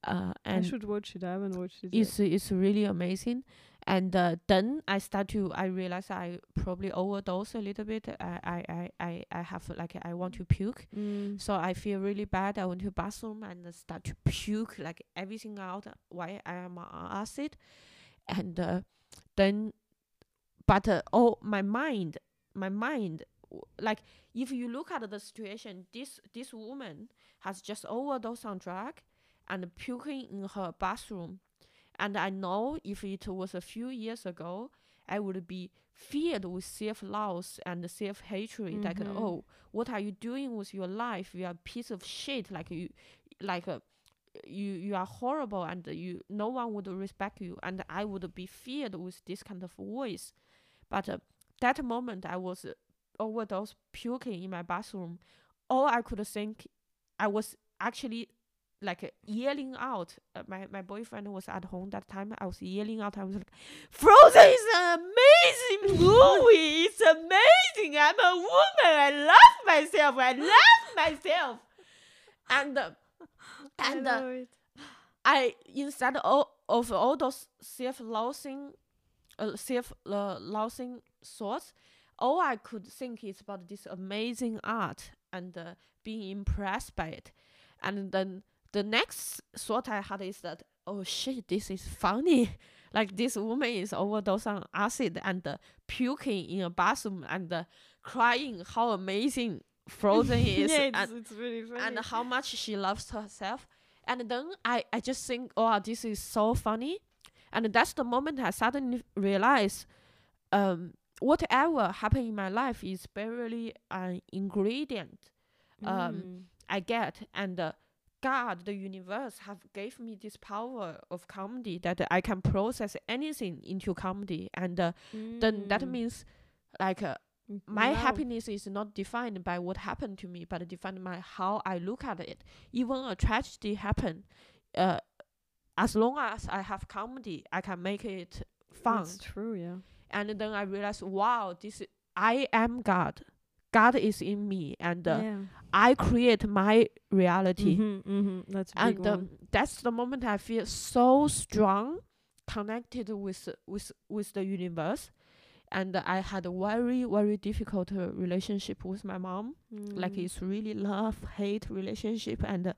Uh, I should watch it. I haven't watched it. yet. it's it's really amazing. And uh, then I start to I realize I probably overdose a little bit. I I I I, I have like I want to puke. Mm. So I feel really bad. I went to bathroom and start to puke like everything out while I am on acid, and uh, then, but uh, oh my mind, my mind, like if you look at the situation, this this woman has just overdosed on drug and puking in her bathroom, and I know if it was a few years ago, I would be filled with self loss and self hatred. Like, oh, what are you doing with your life? You are a piece of shit. Like you, like uh, you you are horrible, and you no one would respect you. And I would be feared with this kind of voice. But uh, that moment, I was uh, overdose puking in my bathroom. All I could think, I was actually like yelling out. Uh, my my boyfriend was at home that time. I was yelling out. I was like, "Frozen is an amazing movie. It's amazing. I'm a woman. I love myself. I love myself." And uh, I and uh, it. I instead of, of all those self-loathing, uh, self-loathing thoughts, all I could think is about this amazing art and uh, being impressed by it. And then the next thought I had is that, oh shit, this is funny. like this woman is overdosed on acid and uh, puking in a bathroom and uh, crying how amazing Frozen is. yeah, and it's, really funny. and how much she loves herself. And then I, I just think, oh, this is so funny. And that's the moment I suddenly realize um, whatever happened in my life is barely an ingredient um, Mm. I get. And uh, God, the universe, have gave me this power of comedy that I can process anything into comedy, and uh, then that Mm. means like uh, Mm, my happiness is not defined by what happened to me, but defined by how I look at it. Even a tragedy happen, uh, as long as I have comedy, I can make it fun. That's true, yeah. And then I realized, wow, this i- am God. God is in me, and uh, yeah. I create my reality. Mhm, mhm, That's And one. um, that's the moment I feel so strong, connected with with with the universe. And I had a very very difficult uh, relationship with my mom. Like Mm. it's really love hate relationship. And uh,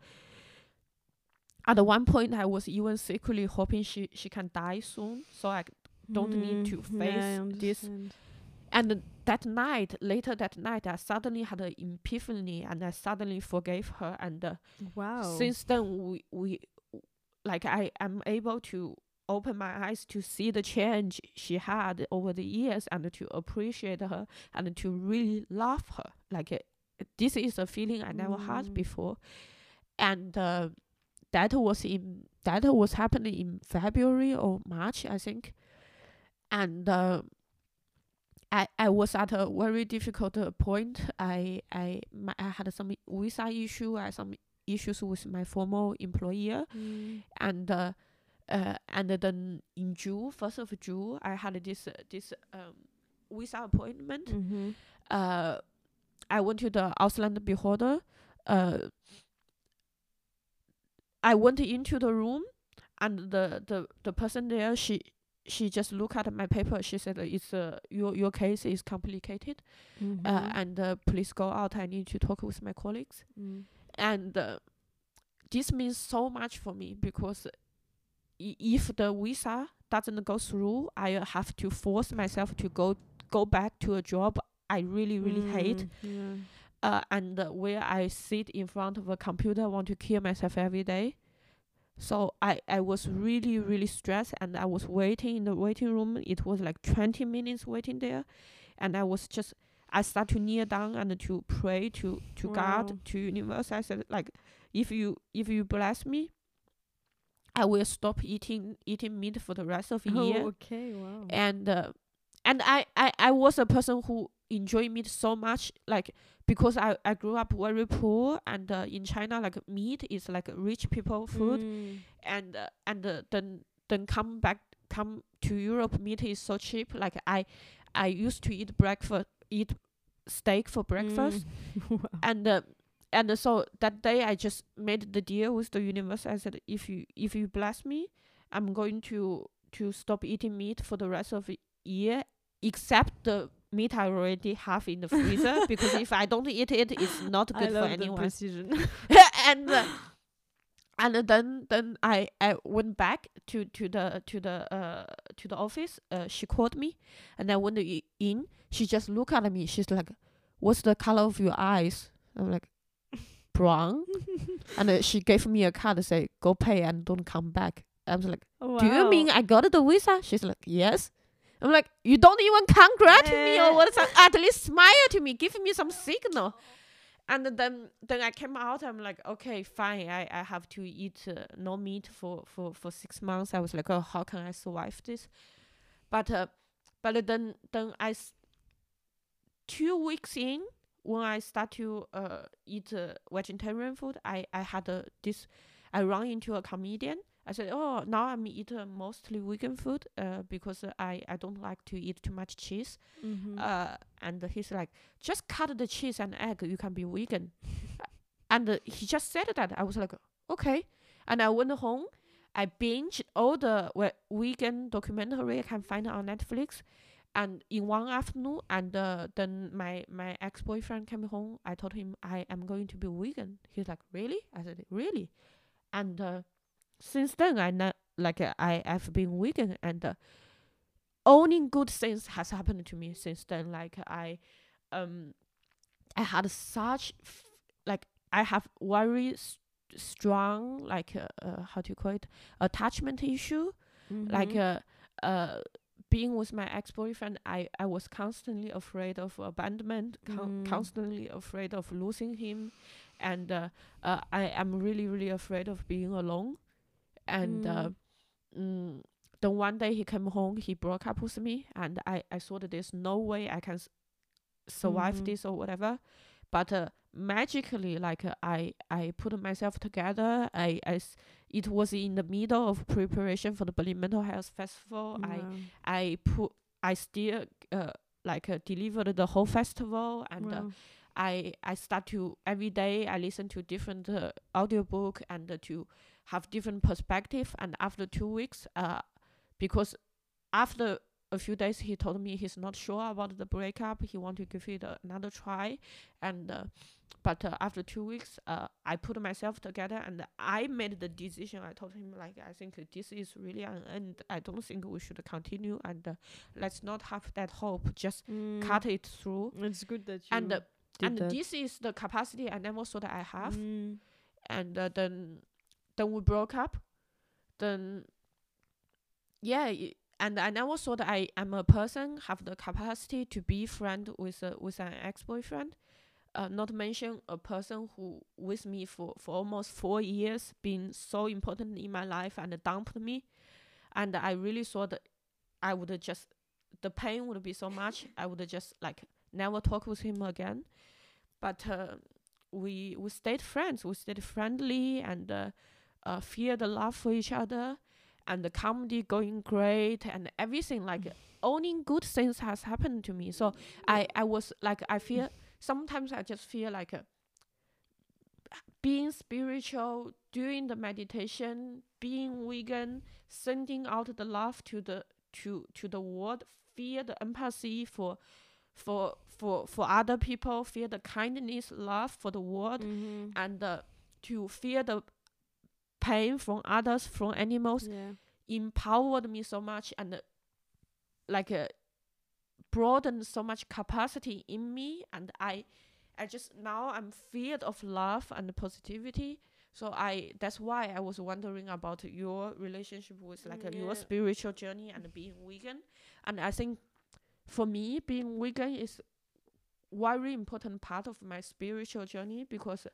at one point, I was even secretly hoping she she can die soon, so I don't need to Mm, yeah, face this. And that night, later that night, I suddenly had an epiphany, and I suddenly forgave her. And uh, Wow. since then, we we like I am able to open my eyes to see the change she had over the years, and to appreciate her, and to really love her. Like uh, this is a feeling I never had Mm. before, and. Uh, that was in that was happening in February or March, I think, and uh, I I was at a very difficult uh, point. I I my, I had some visa issue. I had some issues with my former employer, Mm. and uh, uh, and then in June, first of June, I had this uh, this um visa appointment. Mhm. Uh, I went to the Ausländerbehörde. Uh, I went into the room, and the the the person there, she she just looked at my paper. She said, "It's uh, your your case is complicated, uh, Mhm. and uh, please go out. I need to talk with my colleagues." Mm. And uh, this means so much for me because if the visa doesn't go through, I have to force myself to go go back to a job I really really hate Mm, yeah. uh, and uh, where I sit in front of a computer, want to kill myself every day. So I, I was really really stressed, and I was waiting in the waiting room. It was like twenty minutes waiting there, and I was just I start to kneel down and to pray to to Wow. God to universe. I said like, if you if you bless me, I will stop eating eating meat for the rest of the Oh, year okay, wow. and uh, and I, I I was a person who enjoy meat so much like because I, I grew up very poor and uh, in China like meat is like rich people food Mm. and uh, and uh, then then come back come to Europe meat is so cheap like I I used to eat breakfast eat steak for breakfast Mm. wow. and uh, and so that day I just made the deal with the universe. I said, if you if you bless me, I'm going to to stop eating meat for the rest of the year, except the meat I already have in the freezer because if I don't eat it, it's not I good for love the anyone. precision. and uh, and then then I I went back to to the to the uh to the office. Uh, she called me, and I went in. She just looked at me. She's like, "What's the color of your eyes?" I'm like, "Brown." and uh, she gave me a card to say, "Go pay and don't come back." I was like, "Do you mean I got the visa?" She's like, "Yes." I'm like, "You don't even congratulate me or what? At least smile to me, give me some signal." And then then I came out. I'm like, okay, fine. I, I have to eat uh, no meat for, for, for six months. I was like, oh, how can I survive this? But uh, but then then I s- two weeks in when I start to uh eat uh, vegetarian food, I I had uh, this. I run into a comedian. I said, oh, now I'm eat uh, mostly vegan food uh, because I I don't like to eat too much cheese. Mhm. Uh, and he's like, just cut the cheese and egg, you can be vegan. and uh, he just said that. I was like, okay. And I went home. I binged all the vegan documentary I can find on Netflix. And in one afternoon, and uh, then my, my ex boyfriend came home. I told him I am going to be vegan. He's like, really? I said, really? And uh, since then, I ne- like uh, I have been vegan, and uh, only good things has happened to me since then. Like I, um, I had such f- like I have very s- strong like uh, how do you call it attachment issue. Like Mhm. uh, uh, being with my ex boyfriend, I I was constantly afraid of abandonment, con- Mm. constantly afraid of losing him, and uh, uh, I am really really afraid of being alone, and uh, mm, then one day he came home, he broke up with me, and I I thought there's no way I can s- survive Mhm. this or whatever, but uh, magically like uh, I I put myself together. I I s- it was in the middle of preparation for the Berlin Mental Health Festival. I Wow. I put I still uh, like uh, delivered the whole festival and uh, I I start to every day I listen to different uh, audiobook and uh, to have different perspective and after two weeks uh because after a few days he told me he's not sure about the breakup he want to give it uh, another try and uh, but uh, after two weeks uh I put myself together and I made the decision I told him like I think this is really an end I don't think we should continue and uh, let's not have that hope just Mm. cut it through It's good that you and uh, and that. this is the capacity I never thought I have. Mm. And uh, then then we broke up. Then yeah, i- and I never thought I am a person have the capacity to be friend with a, with an ex boyfriend. Uh, not mention a person who with me for, for almost four years been so important in my life and dumped me, and I really thought I would just the pain would be so much I would just like never talk with him again. But uh, we we stayed friends. We stayed friendly and uh, uh, feel the love for each other, and the comedy going great and everything like owning good things has happened to me. So I I was like I feel sometimes I just feel like uh, being spiritual, doing the meditation, being vegan, sending out the love to the to to the world, feel the empathy for for for for other people, feel the kindness, love for the world, Mhm. and uh, to feel the pain from others, from animals, Yeah. empowered me so much and uh, like uh, broadened so much capacity in me and I I just now I'm filled of love and positivity. So I that's why I was wondering about your relationship with like uh, Mm, your spiritual journey and being vegan. And I think for me being vegan is very important part of my spiritual journey because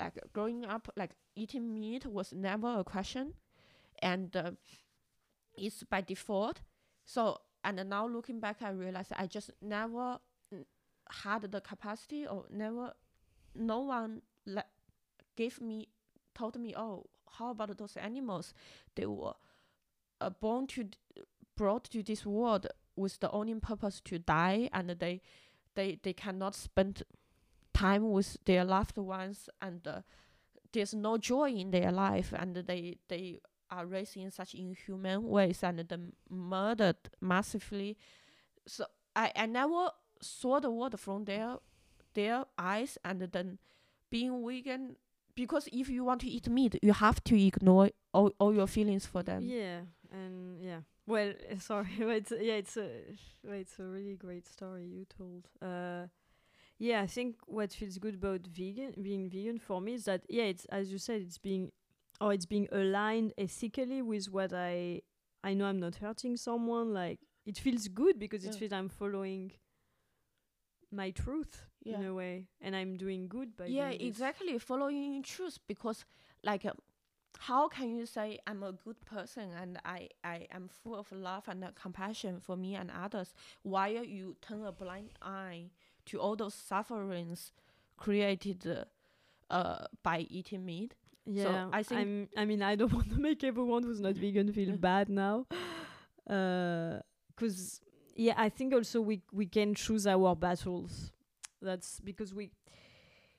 like growing up like eating meat was never a question. And uh, it's by default. So and now looking back i realized i just never mm, had the capacity or never no one le- gave me told me oh how about those animals? They were uh, born to brought to this world with the only purpose to die and they they they cannot spend time with their loved ones and uh, there's no joy in their life and they they are raised in such inhuman ways and then murdered massively so i i never saw the world from their their eyes and then being vegan because if you want to eat meat you have to ignore all, all your feelings for them yeah, and yeah. Well, uh, sorry, but yeah, it's a it's a really great story you told. Uh, yeah, I think what feels good about vegan being vegan for me is that yeah, it's as you said, it's being or it's being aligned ethically with what I I know I'm not hurting someone. Like it feels good because it feels I'm following my truth Yeah. in a way, and I'm doing good by yeah exactly following truth because like uh, how can you say i'm a good person and i i am full of love and uh, compassion for me and others while you turn a blind eye to all those sufferings created uh, uh by eating meat Yeah, I think- I'm, I mean, I don't want to make everyone who's not vegan feel bad now, because yeah, I think also we we can choose our battles. That's because we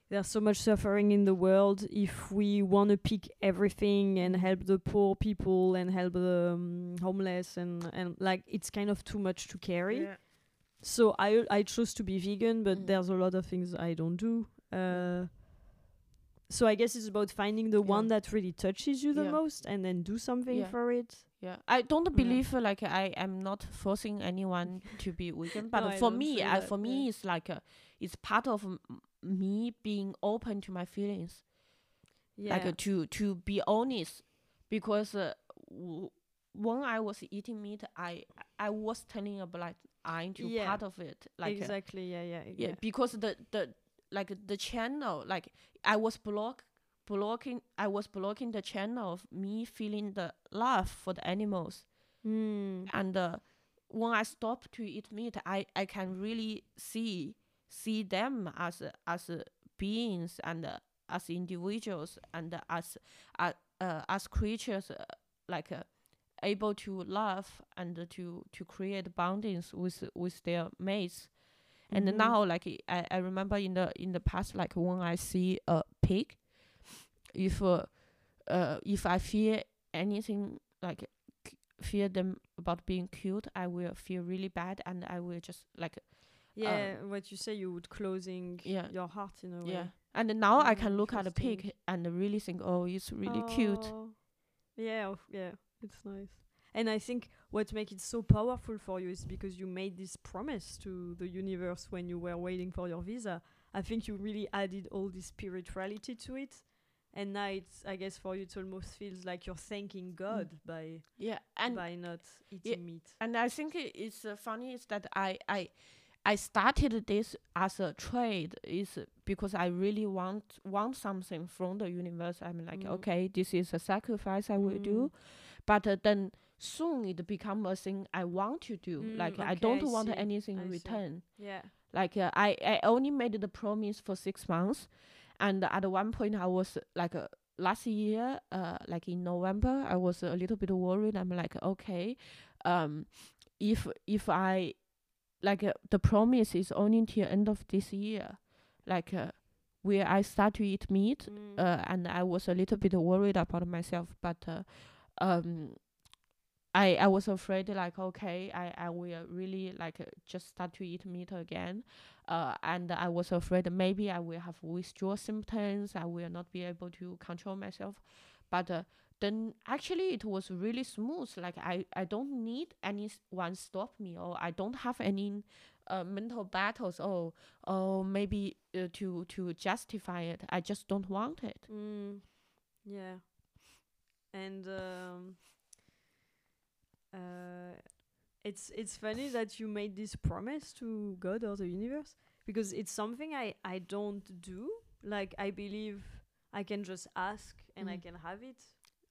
there's so much suffering in the world. If we want to pick everything and help the poor people and help the um, homeless and and like it's kind of too much to carry. Yeah. So I I chose to be vegan, but Mm. there's a lot of things I don't do. Uh, so I guess it's about finding the Yeah. one that really touches you the Yeah. most, and then do something Yeah. for it. Yeah, I don't believe uh, like I am not forcing anyone to be vegan, but No, for me, I, for me, yeah. it's like uh, it's part of m- me being open to my feelings. Yeah, like uh, to to be honest because uh, w- when i was eating meat i i was turning a blind eye to Yeah. part of it like uh, exactly. Yeah, yeah, yeah because the the like the channel like I was block blocking I was blocking the channel of me feeling the love for the animals Mm. and uh, when I stop to eat meat I I can really see see them as as uh, beings and uh, as individuals and uh, as uh, uh, as creatures uh, like uh, able to love and to to create bondings with with their mates and Mhm. now like I, I remember in the in the past like when i see a pig if uh, uh if i fear anything like k- fear them about being killed i will feel really bad and i will just like Yeah, what you say, you would closing Yeah. your heart in a way. yeah and now i can Mm, look at a pig and really think oh it's really cute Oh. Yeah, of- yeah, it's nice. And I think what makes it so powerful for you is because you made this promise to the universe when you were waiting for your visa. I think you really added all this spirituality to it. And now it's, I guess, for you, it almost feels like you're thanking God by yeah and by not eating meat. and I think it is uh, funny is that I I I started this as a trade is because I really want want something from the universe. I'm like, Mm. okay, this is a sacrifice I will do, Mm. but uh, then soon it become a thing I want to do. Mm, like I don't I want see, anything in I see. return. Yeah. Like uh, I I only made the promise for six months, and at one point I was like. Uh, Last year, uh, like in November, I was a little bit worried. I'm like, okay, um, if if I like uh, the promise is only till end of this year, like uh, where I start to eat meat, Mm. uh, and I was a little bit worried about myself, but uh, um, I I was afraid like okay, I I will really like uh, just start to eat meat again, uh, and I was afraid maybe I will have withdrawal symptoms. I will not be able to control myself, but uh, then actually it was really smooth. Like I I don't need anyone stop me, or I don't have any uh, mental battles. or or maybe uh, to to justify it. I just don't want it. Mm, yeah. And um, uh, it's it's funny that you made this promise to God or the universe because it's something I I don't do. Like I believe I can just ask and I Mm. can have it.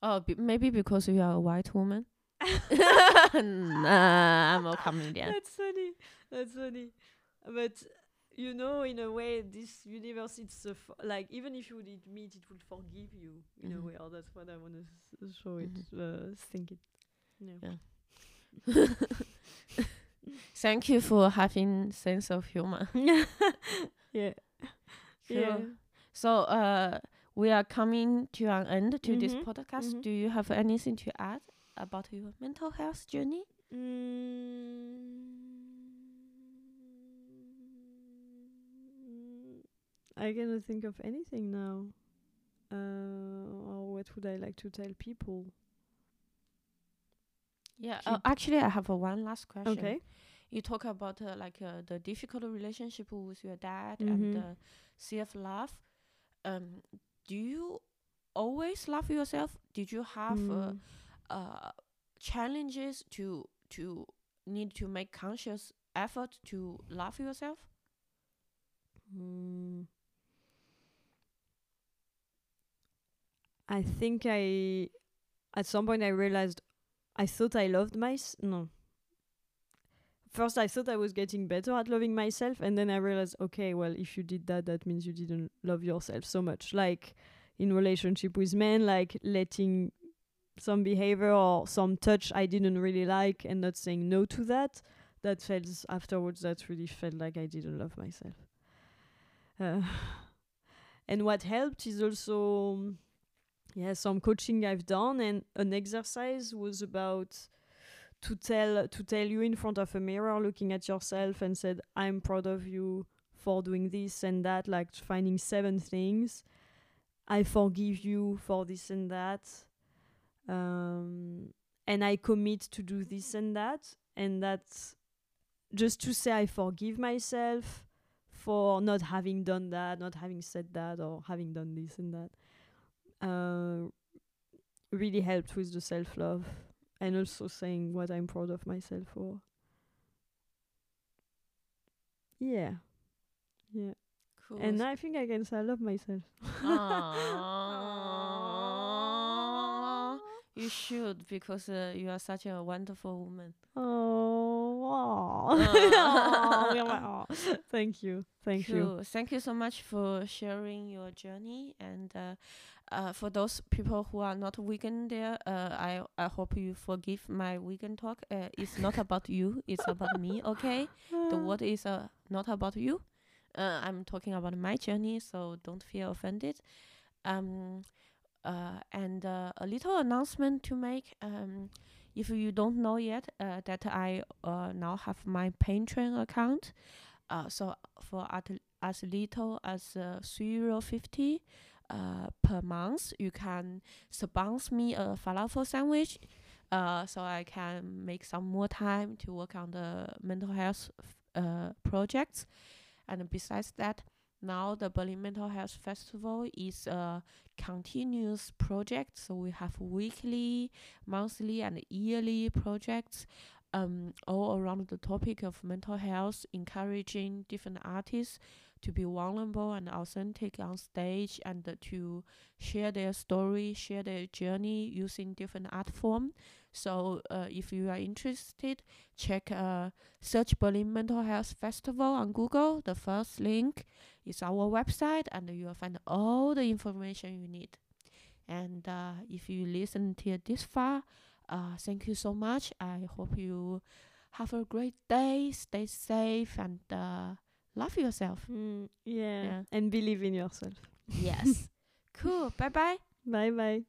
Oh, be- maybe because you are a white woman. nah, I'm a comedian. That's funny. That's funny. But you know, in a way, this universe, it's a f- like even if you would eat meat, it would forgive you in Mhm. a way. Or that's what I want to s- show it, uh, think it. Yeah. Yeah. Thank you for having sense of humor. yeah. Sure. Yeah. So, uh, we are coming to an end to this Mhm, podcast. mhm. Do you have anything to add about your mental health journey? Mm, I cannot think of anything now. Uh, or what would I like to tell people? Yeah. Uh, actually, I have a one last question. Okay. You talk about uh, like uh, the difficult relationship with your dad and Mhm. uh, self love. Um, do you always love yourself? Did you have uh, Mm. uh, challenges to to need to make conscious effort to love yourself? Mm. I think I, at some point, I realized I thought I loved myself. No. First, I thought I was getting better at loving myself, and then I realized, okay, well, if you did that, that means you didn't love yourself so much. Like in relationship with men, like letting some behavior or some touch I didn't really like, and not saying no to that. That felt afterwards. That really felt like I didn't love myself. Uh, and what helped is also yeah some coaching I've done and an exercise was about to tell to tell you in front of a mirror looking at yourself and said I'm proud of you for doing this and that like finding seven things I forgive you for this and that um, and I commit to do this and that and that's just to say I forgive myself for not having done that, not having said that, or having done this and that. Uh, really helped with the self love and also saying what I'm proud of myself for. Yeah. Yeah. Cool. And I think I can say I love myself. Aww. you should because uh, you are such a wonderful woman. Oh, Aw. aw. thank you, thank you. Thank you so much for sharing your journey and uh, uh, for those people who are not vegan there, uh, I I hope you forgive my vegan talk. Uh, it's not about you. It's about me. Okay. The word is uh, not about you. Uh, I'm talking about my journey, so don't feel offended. Um, uh, and uh, a little announcement to make. Um, if you don't know yet, uh, that I uh, now have my Patreon account. Uh, so for at as little as uh, euro fifty uh, per month, you can sponsor me a falafel sandwich. Uh, so I can make some more time to work on the mental health uh, projects. And besides that, now the Berlin Mental Health Festival is a continuous project. So we have weekly, monthly, and yearly projects um, all around the topic of mental health, encouraging different artists to be vulnerable and authentic on stage and to share their story, share their journey using different art form. So uh, if you are interested, check uh, search Berlin Mental Health Festival on Google. The first link is our website, and you will find all the information you need. And uh, if you listen till this far, uh, thank you so much. I hope you have a great day, stay safe, and uh, love yourself. Mm, yeah. Yeah. and believe in yourself. Yes. cool. Bye bye. Bye bye.